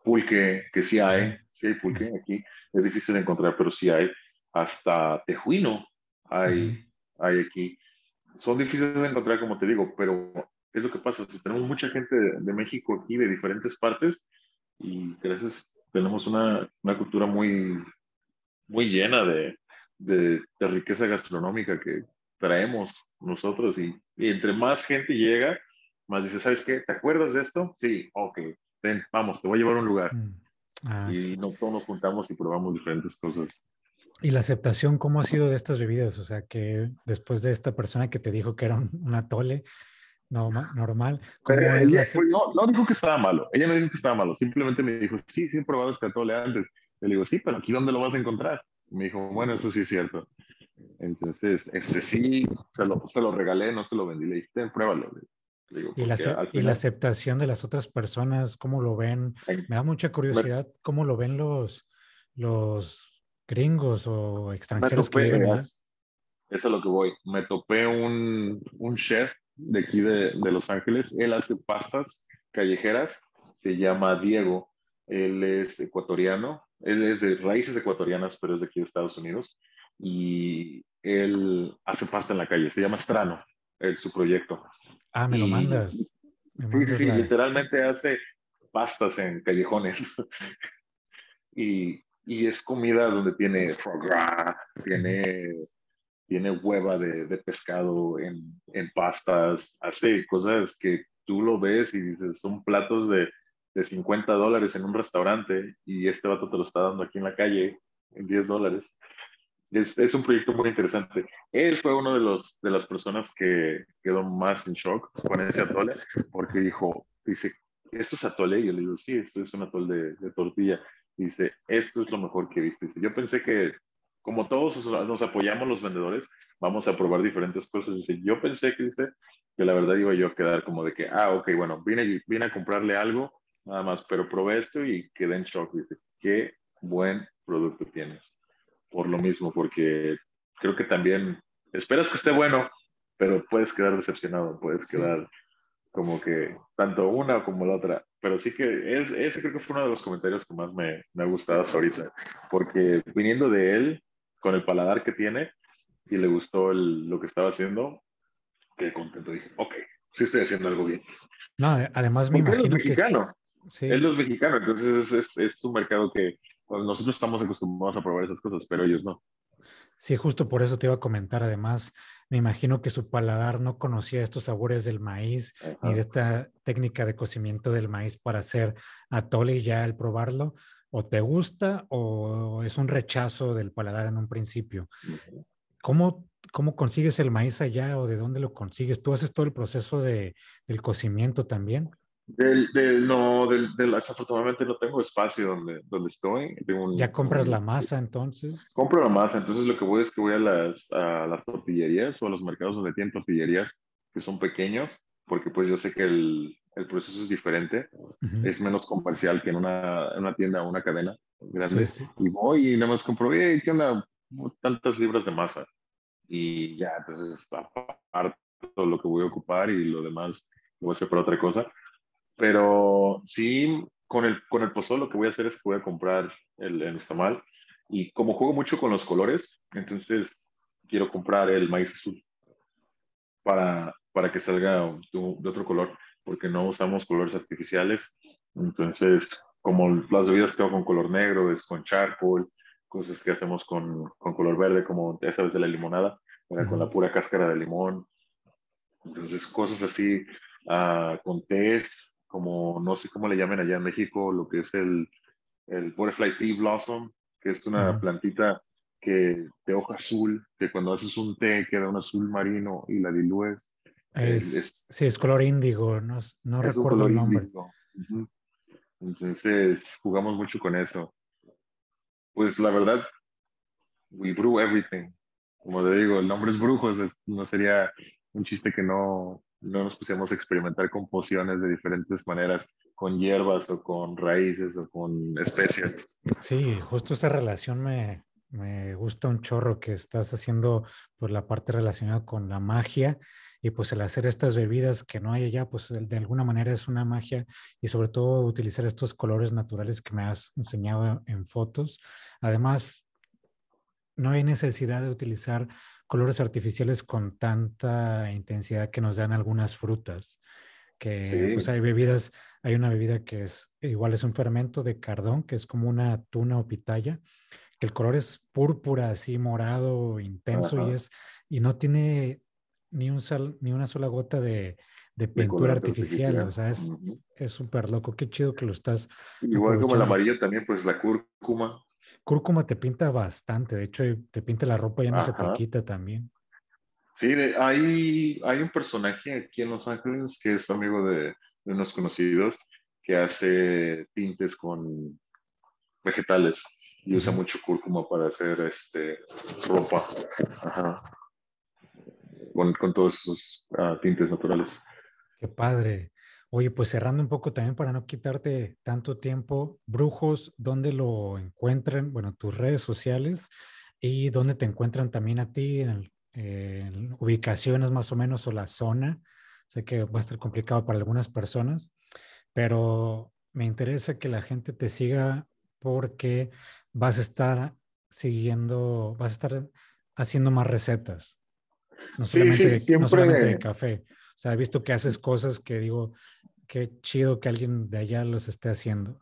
pulque, que sí hay, sí hay pulque aquí, es difícil de encontrar, pero sí hay, hasta tejuino hay, hay aquí. Son difíciles de encontrar, como te digo, pero es lo que pasa, si tenemos mucha gente de, México aquí, de diferentes partes, y gracias, tenemos una, una cultura muy, muy llena de, de, riqueza gastronómica que traemos nosotros y, entre más gente llega, más dice, ¿sabes qué? ¿Te acuerdas de esto? Sí, ok, ven, vamos, te voy a llevar a un lugar. Mm, ah. Y no todos nos juntamos y probamos diferentes cosas. ¿Y la aceptación cómo ha sido de estas bebidas? O sea, que después de esta persona que te dijo que era un, atole no, normal. no, no dijo que estaba malo. Ella no dijo que estaba malo. Simplemente me dijo, sí, sí he probado este atole antes. Le digo, sí, pero aquí dónde lo vas a encontrar. Me dijo, bueno, eso sí es cierto. Entonces, este sí, se lo, se lo regalé, no se lo vendí. Le dije, pruébalo. ¿Y, la, y, la, aceptación de las otras personas, cómo lo ven? Me da mucha curiosidad cómo lo ven los, los gringos o extranjeros que viven Eso es lo que voy. Me topé un, un chef de aquí de, de, Los Ángeles. Él hace pastas callejeras. Se llama Diego. Él es ecuatoriano él es de raíces ecuatorianas, pero es de aquí de Estados Unidos. Y él hace pasta en la calle. Se llama Strano, el, su proyecto. Ah, me lo mandas. sí, sí, literalmente hace pastas en callejones. y, y, es comida donde tiene foie tiene, tiene hueva de, de pescado en, en pastas, hace cosas que tú lo ves y dices, son platos de de 50 dólares en un restaurante y este vato te lo está dando aquí en la calle en 10 dólares. Es, es, un proyecto muy interesante. Él fue uno de, los, de las personas que quedó más en shock con ese atole, porque dijo, dice, ¿esto es atole? Y yo le digo, sí, esto es un atole de, tortilla. dice, esto es lo mejor que viste. Dice, yo pensé que, como todos nos apoyamos los vendedores, vamos a probar diferentes cosas. Dice, yo pensé que, dice, que la verdad iba yo a quedar como de que, ah, ok, bueno, vine, vine a comprarle algo nada más, pero probé esto y quedé en shock. Dice, qué buen producto tienes. Por lo mismo, porque creo que también esperas que esté bueno, pero puedes quedar decepcionado, puedes quedar como que tanto una como la otra. Pero sí que es, ese creo que fue uno de los comentarios que más me, me ha gustado hasta ahorita, porque viniendo de él, con el paladar que tiene, y le gustó lo que estaba haciendo, qué contento. Dije, ok, sí estoy haciendo algo bien. No, además me imagino que, él es mexicano, entonces es, es, un mercado que pues, nosotros estamos acostumbrados a probar esas cosas, pero ellos no. Sí, justo por eso te iba a comentar. Además, me imagino que su paladar no conocía estos sabores del maíz ni de esta técnica de cocimiento del maíz para hacer atole y ya al probarlo, o te gusta o es un rechazo del paladar en un principio. ¿Cómo, ¿Cómo consigues el maíz allá o de dónde lo consigues? ¿Tú haces todo el proceso de, del cocimiento también? Del, del, no, del, desafortunadamente no tengo espacio donde, donde estoy. ¿Ya compras la masa entonces? Compro la masa, entonces lo que voy es que voy a las, a las tortillerías o a los mercados donde tienen tortillerías que son pequeños, porque pues yo sé que el, el proceso es diferente, es menos comercial que en una, en una tienda o una cadena grande. Y voy y nada más compro, ¿qué onda? Tantas libras de masa. Y ya, entonces aparte lo que voy a ocupar y lo demás lo voy a hacer para otra cosa pero sí, con el, con el pozol lo que voy a hacer es que voy a comprar el, el mal Y como juego mucho con los colores, entonces quiero comprar el maíz azul para, para que salga de otro color, porque no usamos colores artificiales. Entonces, como las bebidas que hago con color negro, es con charcoal, cosas que hacemos con, con color verde, como ya sabes de la limonada, con la pura cáscara de limón. Entonces, cosas así, uh, con tés, como no sé cómo le llamen allá en México, lo que es el, el Butterfly Tea Blossom, que es una plantita que de hoja azul, que cuando haces un té queda un azul marino y la dilúes. Es, sí, es color índigo, no, no recuerdo el nombre. Entonces jugamos mucho con eso. Pues la verdad, we brew everything. Como te digo, el nombre es brujos, no sería un chiste que no, no nos pusiéramos a experimentar con pociones de diferentes maneras, con hierbas o con raíces o con especias. Sí, justo esa relación me, me gusta un chorro que estás haciendo por la parte relacionada con la magia y pues el hacer estas bebidas que no hay allá, pues de alguna manera es una magia y sobre todo utilizar estos colores naturales que me has enseñado en fotos. Además, no hay necesidad de utilizar colores artificiales con tanta intensidad que nos dan algunas frutas. Que pues hay bebidas, hay una bebida que es igual es un fermento de cardón, que es como una tuna o pitaya, que el color es púrpura, así morado, intenso y es y no tiene ni un ni una sola gota de, de pintura artificial, o sea, es súper loco, qué chido que lo estás. Igual como el amarillo también, pues la cúrcuma. Cúrcuma te pinta bastante, de hecho te pinta la ropa y no se te quita también. Sí, hay, hay un personaje aquí en Los Ángeles que es amigo de, de unos conocidos que hace tintes con vegetales y usa mucho cúrcuma para hacer este, ropa. Con, con todos esos ah, tintes naturales. Qué padre. Oye, pues cerrando un poco también para no quitarte tanto tiempo, Brujos, ¿dónde lo encuentran? Bueno, tus redes sociales y dónde te encuentran también a ti en, ubicaciones más o menos o la zona. Sé que va a estar complicado para algunas personas, pero me interesa que la gente te siga porque vas a estar siguiendo, vas a estar haciendo más recetas. No solamente, no solamente de café. O sea, he visto que haces cosas que digo, qué chido que alguien de allá los esté haciendo.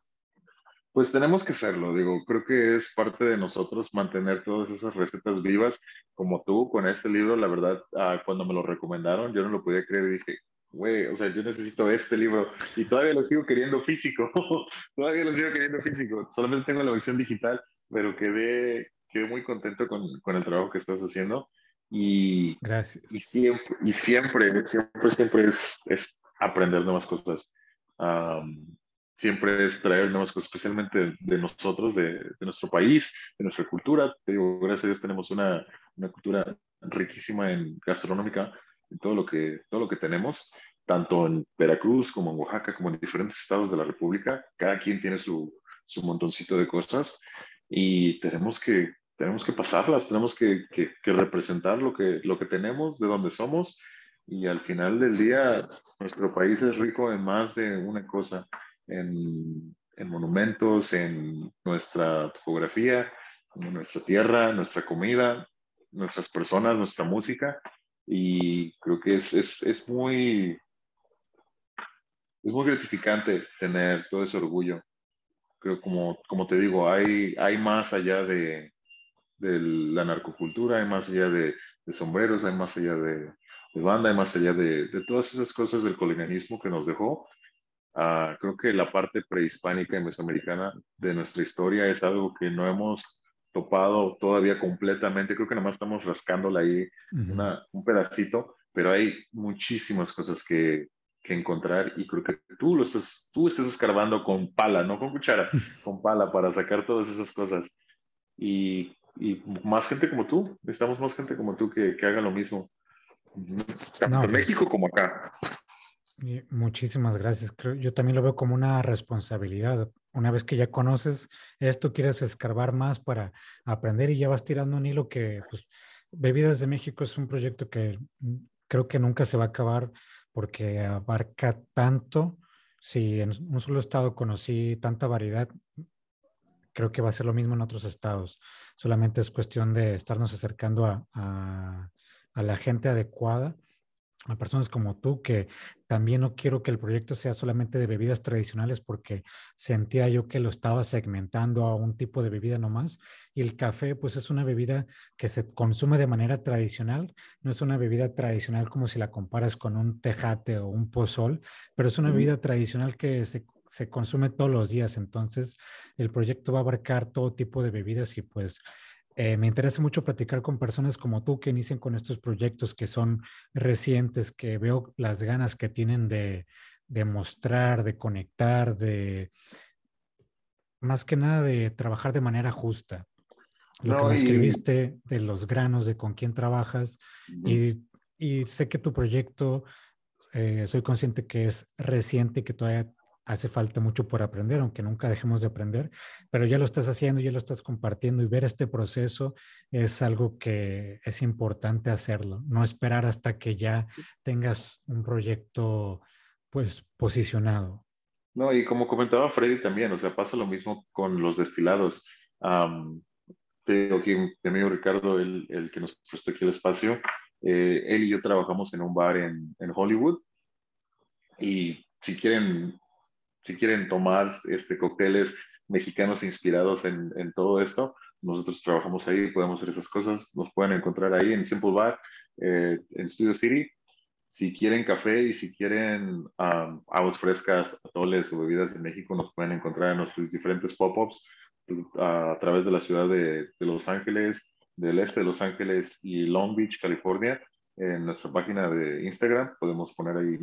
Pues tenemos que hacerlo, digo, creo que es parte de nosotros mantener todas esas recetas vivas, como tú con este libro, la verdad, ah, cuando me lo recomendaron, yo no lo podía creer y dije, güey, o sea, yo necesito este libro y todavía lo sigo queriendo físico, todavía lo sigo queriendo físico, solamente tengo la versión digital, pero quedé, quedé muy contento con, con el trabajo que estás haciendo y, Gracias. Y siempre, y siempre, siempre, siempre es, es aprender nuevas cosas. siempre es traer nuevas cosas, especialmente de nosotros, de, nuestro país, de nuestra cultura. Te digo, gracias a Dios tenemos una, una cultura riquísima en gastronómica, en todo lo que, todo lo que tenemos, tanto en Veracruz como en Oaxaca, como en diferentes estados de la República. Cada quien tiene su, su montoncito de cosas y tenemos que tenemos que pasarlas, tenemos que, representar lo que, lo que tenemos, de donde somos, y al final del día nuestro país es rico en más de una cosa, en, monumentos, en nuestra topografía, en nuestra tierra, nuestra comida, nuestras personas, nuestra música, y creo que es, es muy... Es muy gratificante tener todo ese orgullo. Creo, como, como te digo, hay, hay más allá de, de la narcocultura, hay más allá de, sombreros, hay más allá de, banda, hay más allá de, todas esas cosas del colonialismo que nos dejó. Ah, creo que la parte prehispánica y mesoamericana de nuestra historia es algo que no hemos topado todavía completamente. Creo que nada más estamos rascándola ahí un pedacito, pero hay muchísimas cosas que, que, encontrar y creo que tú lo estás, tú estás escarbando con pala, no con cuchara, con pala para sacar todas esas cosas. Y y más gente como tú, necesitamos más gente como tú que, que haga lo mismo, tanto en pues México como acá. Muchísimas gracias. Creo, yo también lo veo como una responsabilidad. Una vez que ya conoces esto, quieres escarbar más para aprender y ya vas tirando un hilo que, pues, Bebidas de México es un proyecto que creo que nunca se va a acabar porque abarca tanto. Si en un solo estado conocí tanta variedad, creo que va a ser lo mismo en otros estados. Solamente es cuestión de estarnos acercando a, la gente adecuada a personas como tú, que también no quiero que el proyecto sea solamente de bebidas tradicionales porque sentía yo que lo estaba segmentando a un tipo de bebida nomás. Y el café, pues es una bebida que se consume de manera tradicional, no es una bebida tradicional como si la comparas con un tejate o un pozol, pero es una bebida tradicional que se, se consume todos los días. Entonces, el proyecto va a abarcar todo tipo de bebidas y pues eh, me interesa mucho platicar con personas como tú que inician con estos proyectos que son recientes, que veo las ganas que tienen de, de mostrar, de conectar, de más que nada de trabajar de manera justa. Lo que me escribiste de los granos, de con quién trabajas y, y, sé que tu proyecto, eh, soy consciente que es reciente y que todavía hace falta mucho por aprender, aunque nunca dejemos de aprender, pero ya lo estás haciendo, ya lo estás compartiendo y ver este proceso es algo que es importante hacerlo, no esperar hasta que ya tengas un proyecto pues posicionado. No, y como comentaba Freddy también, o sea, pasa lo mismo con los destilados. te digo aquí, mi amigo Ricardo, el, el, que nos prestó aquí el espacio, eh, él y yo trabajamos en un bar en, en Hollywood y si quieren si quieren tomar este, cócteles mexicanos inspirados en, en, todo esto, nosotros trabajamos ahí, podemos hacer esas cosas, nos pueden encontrar ahí en Simple Bar, eh, en Studio City. Si quieren café y si quieren aguas frescas, atoles o bebidas de México, nos pueden encontrar en nuestros diferentes pop-ups a través de la ciudad de, de Los Ángeles, del este de Los Ángeles y Long Beach, California. En nuestra página de Instagram podemos poner ahí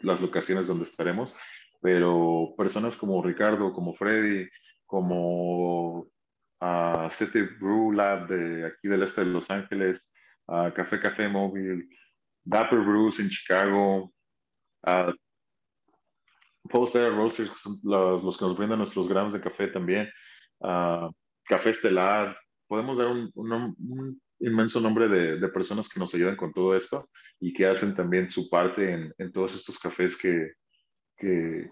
las locaciones donde estaremos pero personas como Ricardo, como Freddy, como uh, City Brew Lab de aquí del este de Los Ángeles, uh, Café Café Móvil, Dapper Brews en Chicago, uh, Post Air Roasters, los, los, que nos brindan nuestros gramos de café también, uh, Café Estelar. Podemos dar un, inmenso nombre de, personas que nos ayudan con todo esto y que hacen también su parte en todos estos cafés que, que,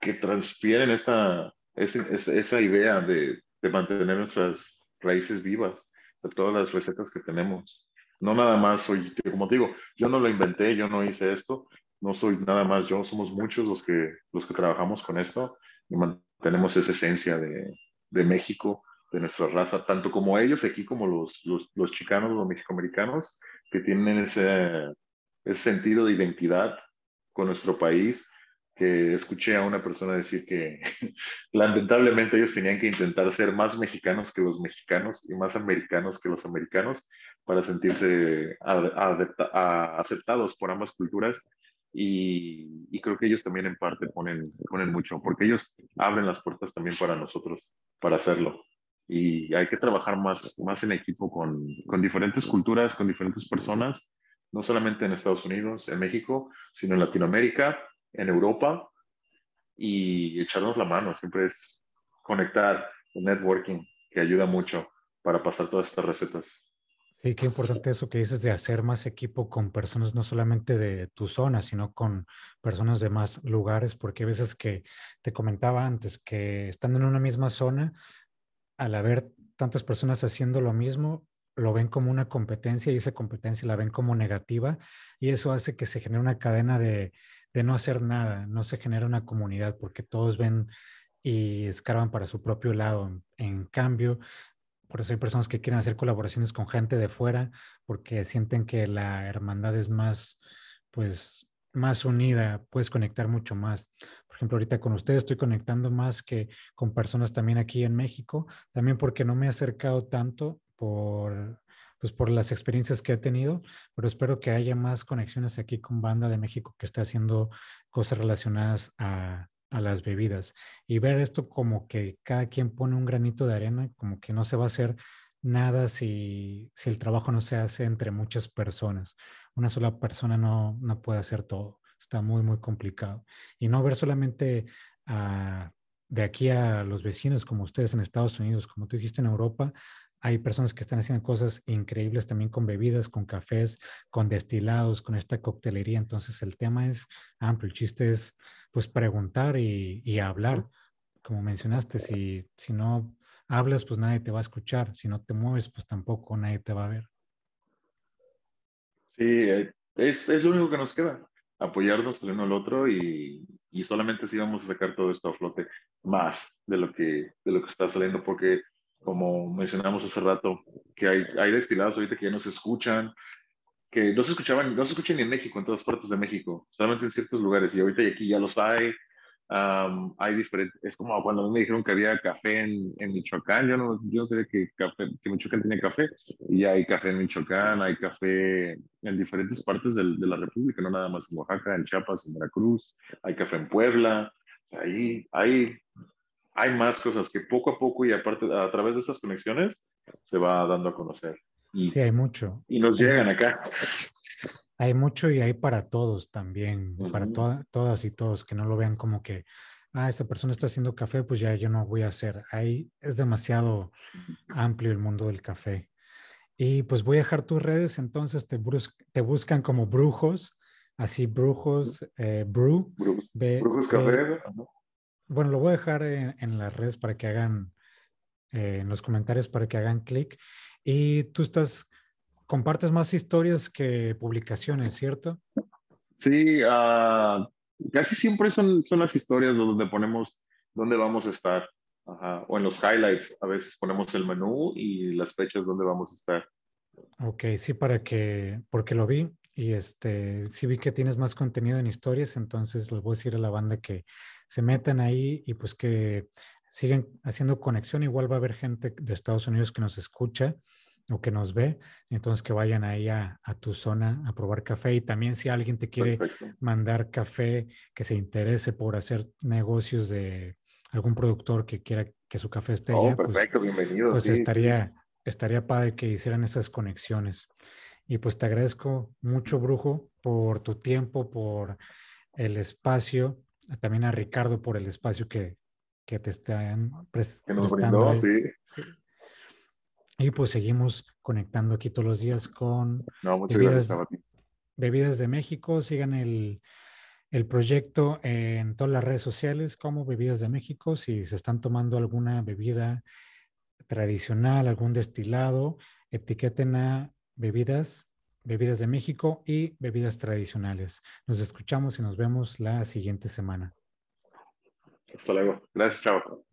que transpiren esta, esa, idea de, de, mantener nuestras raíces vivas, todas las recetas que tenemos. No nada más soy, como te digo, yo no lo inventé, yo no hice esto, no soy nada más yo, somos muchos los que, los que trabajamos con esto y mantenemos esa esencia de, de México, de nuestra raza, tanto como ellos aquí como los, los, los chicanos, los mexicoamericanos, que tienen ese, ese sentido de identidad con nuestro país, que escuché a una persona decir que lamentablemente ellos tenían que intentar ser más mexicanos que los mexicanos y más americanos que los americanos para sentirse aceptados por ambas culturas y, y, creo que ellos también en parte ponen, ponen mucho, porque ellos abren las puertas también para nosotros, para hacerlo. Y hay que trabajar más, más en equipo con, con diferentes culturas, con diferentes personas no solamente en Estados Unidos, en México, sino en Latinoamérica, en Europa, y echarnos la mano. Siempre es conectar, networking, que ayuda mucho para pasar todas estas recetas. Sí, qué importante eso que dices de hacer más equipo con personas no solamente de tu zona, sino con personas de más lugares, porque a veces que te comentaba antes que estando en una misma zona, al haber tantas personas haciendo lo mismo, lo ven como una competencia y esa competencia la ven como negativa y eso hace que se genere una cadena de, no hacer nada, no se genera una comunidad porque todos ven y escarban para su propio lado. En cambio, por eso hay personas que quieren hacer colaboraciones con gente de fuera porque sienten que la hermandad es más, pues, más unida, puedes conectar mucho más. Por ejemplo, ahorita con ustedes estoy conectando más que con personas también aquí en México, también porque no me he acercado tanto por, pues por las experiencias que he tenido, pero espero que haya más conexiones aquí con Banda de México que está haciendo cosas relacionadas a, a las bebidas y ver esto como que cada quien pone un granito de arena, como que no se va a hacer nada si, si el trabajo no se hace entre muchas personas. Una sola persona no, no puede hacer todo. Está muy, muy complicado. Y no ver solamente a, de aquí a los vecinos como ustedes en Estados Unidos, como tú dijiste en Europa, hay personas que están haciendo cosas increíbles también con bebidas, con cafés, con destilados, con esta coctelería. Entonces el tema es amplio. El chiste es pues preguntar y, hablar. Como mencionaste, si, si no hablas, pues nadie te va a escuchar. Si no te mueves, pues tampoco nadie te va a ver. Sí, eh, es, es lo único que nos queda, apoyarnos el uno al otro y, y solamente así vamos a sacar todo esto a flote más de lo que, de lo que está saliendo, porque como mencionamos hace rato, que hay, hay destilados ahorita que ya no se escuchan, que no se escuchaban, no se escuchan ni en México, en todas partes de México, solamente en ciertos lugares, y ahorita aquí ya los hay, hay diferentes, es como cuando me dijeron que había café en, en Michoacán, yo no, yo no sabía que, café, que Michoacán tenía café, y ya hay café en Michoacán, hay café en diferentes partes del, de la República, no nada más en Oaxaca, en Chiapas, en Veracruz, hay café en Puebla, ahí hay, hay más cosas que poco a poco y aparte a través de estas conexiones se va dando a conocer. Y, sí, hay mucho. Y nos llegan acá. Hay mucho y hay para todos también, para todas y todos, que no lo vean como que, ah, esta persona está haciendo café, pues ya yo no voy a hacer. Ahí es demasiado amplio el mundo del café. Y pues voy a dejar tus redes, entonces te, te buscan como brujos, así brujos, eh, brew. brujos café. Bueno, lo voy a dejar en, las redes para que hagan, eh, en los comentarios para que hagan clic. Y tú estás compartes más historias que publicaciones, ¿cierto? Sí, uh, casi siempre son, son las historias donde ponemos dónde vamos a estar. Ajá. O en los highlights, a veces ponemos el menú y las fechas donde vamos a estar. Ok, sí, para que, porque lo vi y este, sí vi que tienes más contenido en historias, entonces les voy a decir a la banda que se metan ahí y pues que siguen haciendo conexión. Igual va a haber gente de Estados Unidos que nos escucha o que nos ve, entonces que vayan ahí a, tu zona a probar café y también si alguien te quiere mandar café que se interese por hacer negocios de algún productor que quiera que su café esté oh, pues perfecto, bienvenido. Pues estaría, estaría padre que hicieran esas conexiones. Y pues te agradezco mucho, Brujo, por tu tiempo, por el espacio, también a Ricardo por el espacio que, que te están prestando. Que nos brindó, sí. Y pues seguimos conectando aquí todos los días con bebidas, bebidas, de México. Sigan el, el, proyecto en todas las redes sociales como Bebidas de México. Si se están tomando alguna bebida tradicional, algún destilado, etiqueten a bebidas, bebidas de México y bebidas tradicionales. Nos escuchamos y nos vemos la siguiente semana. Hasta luego. Gracias, chao.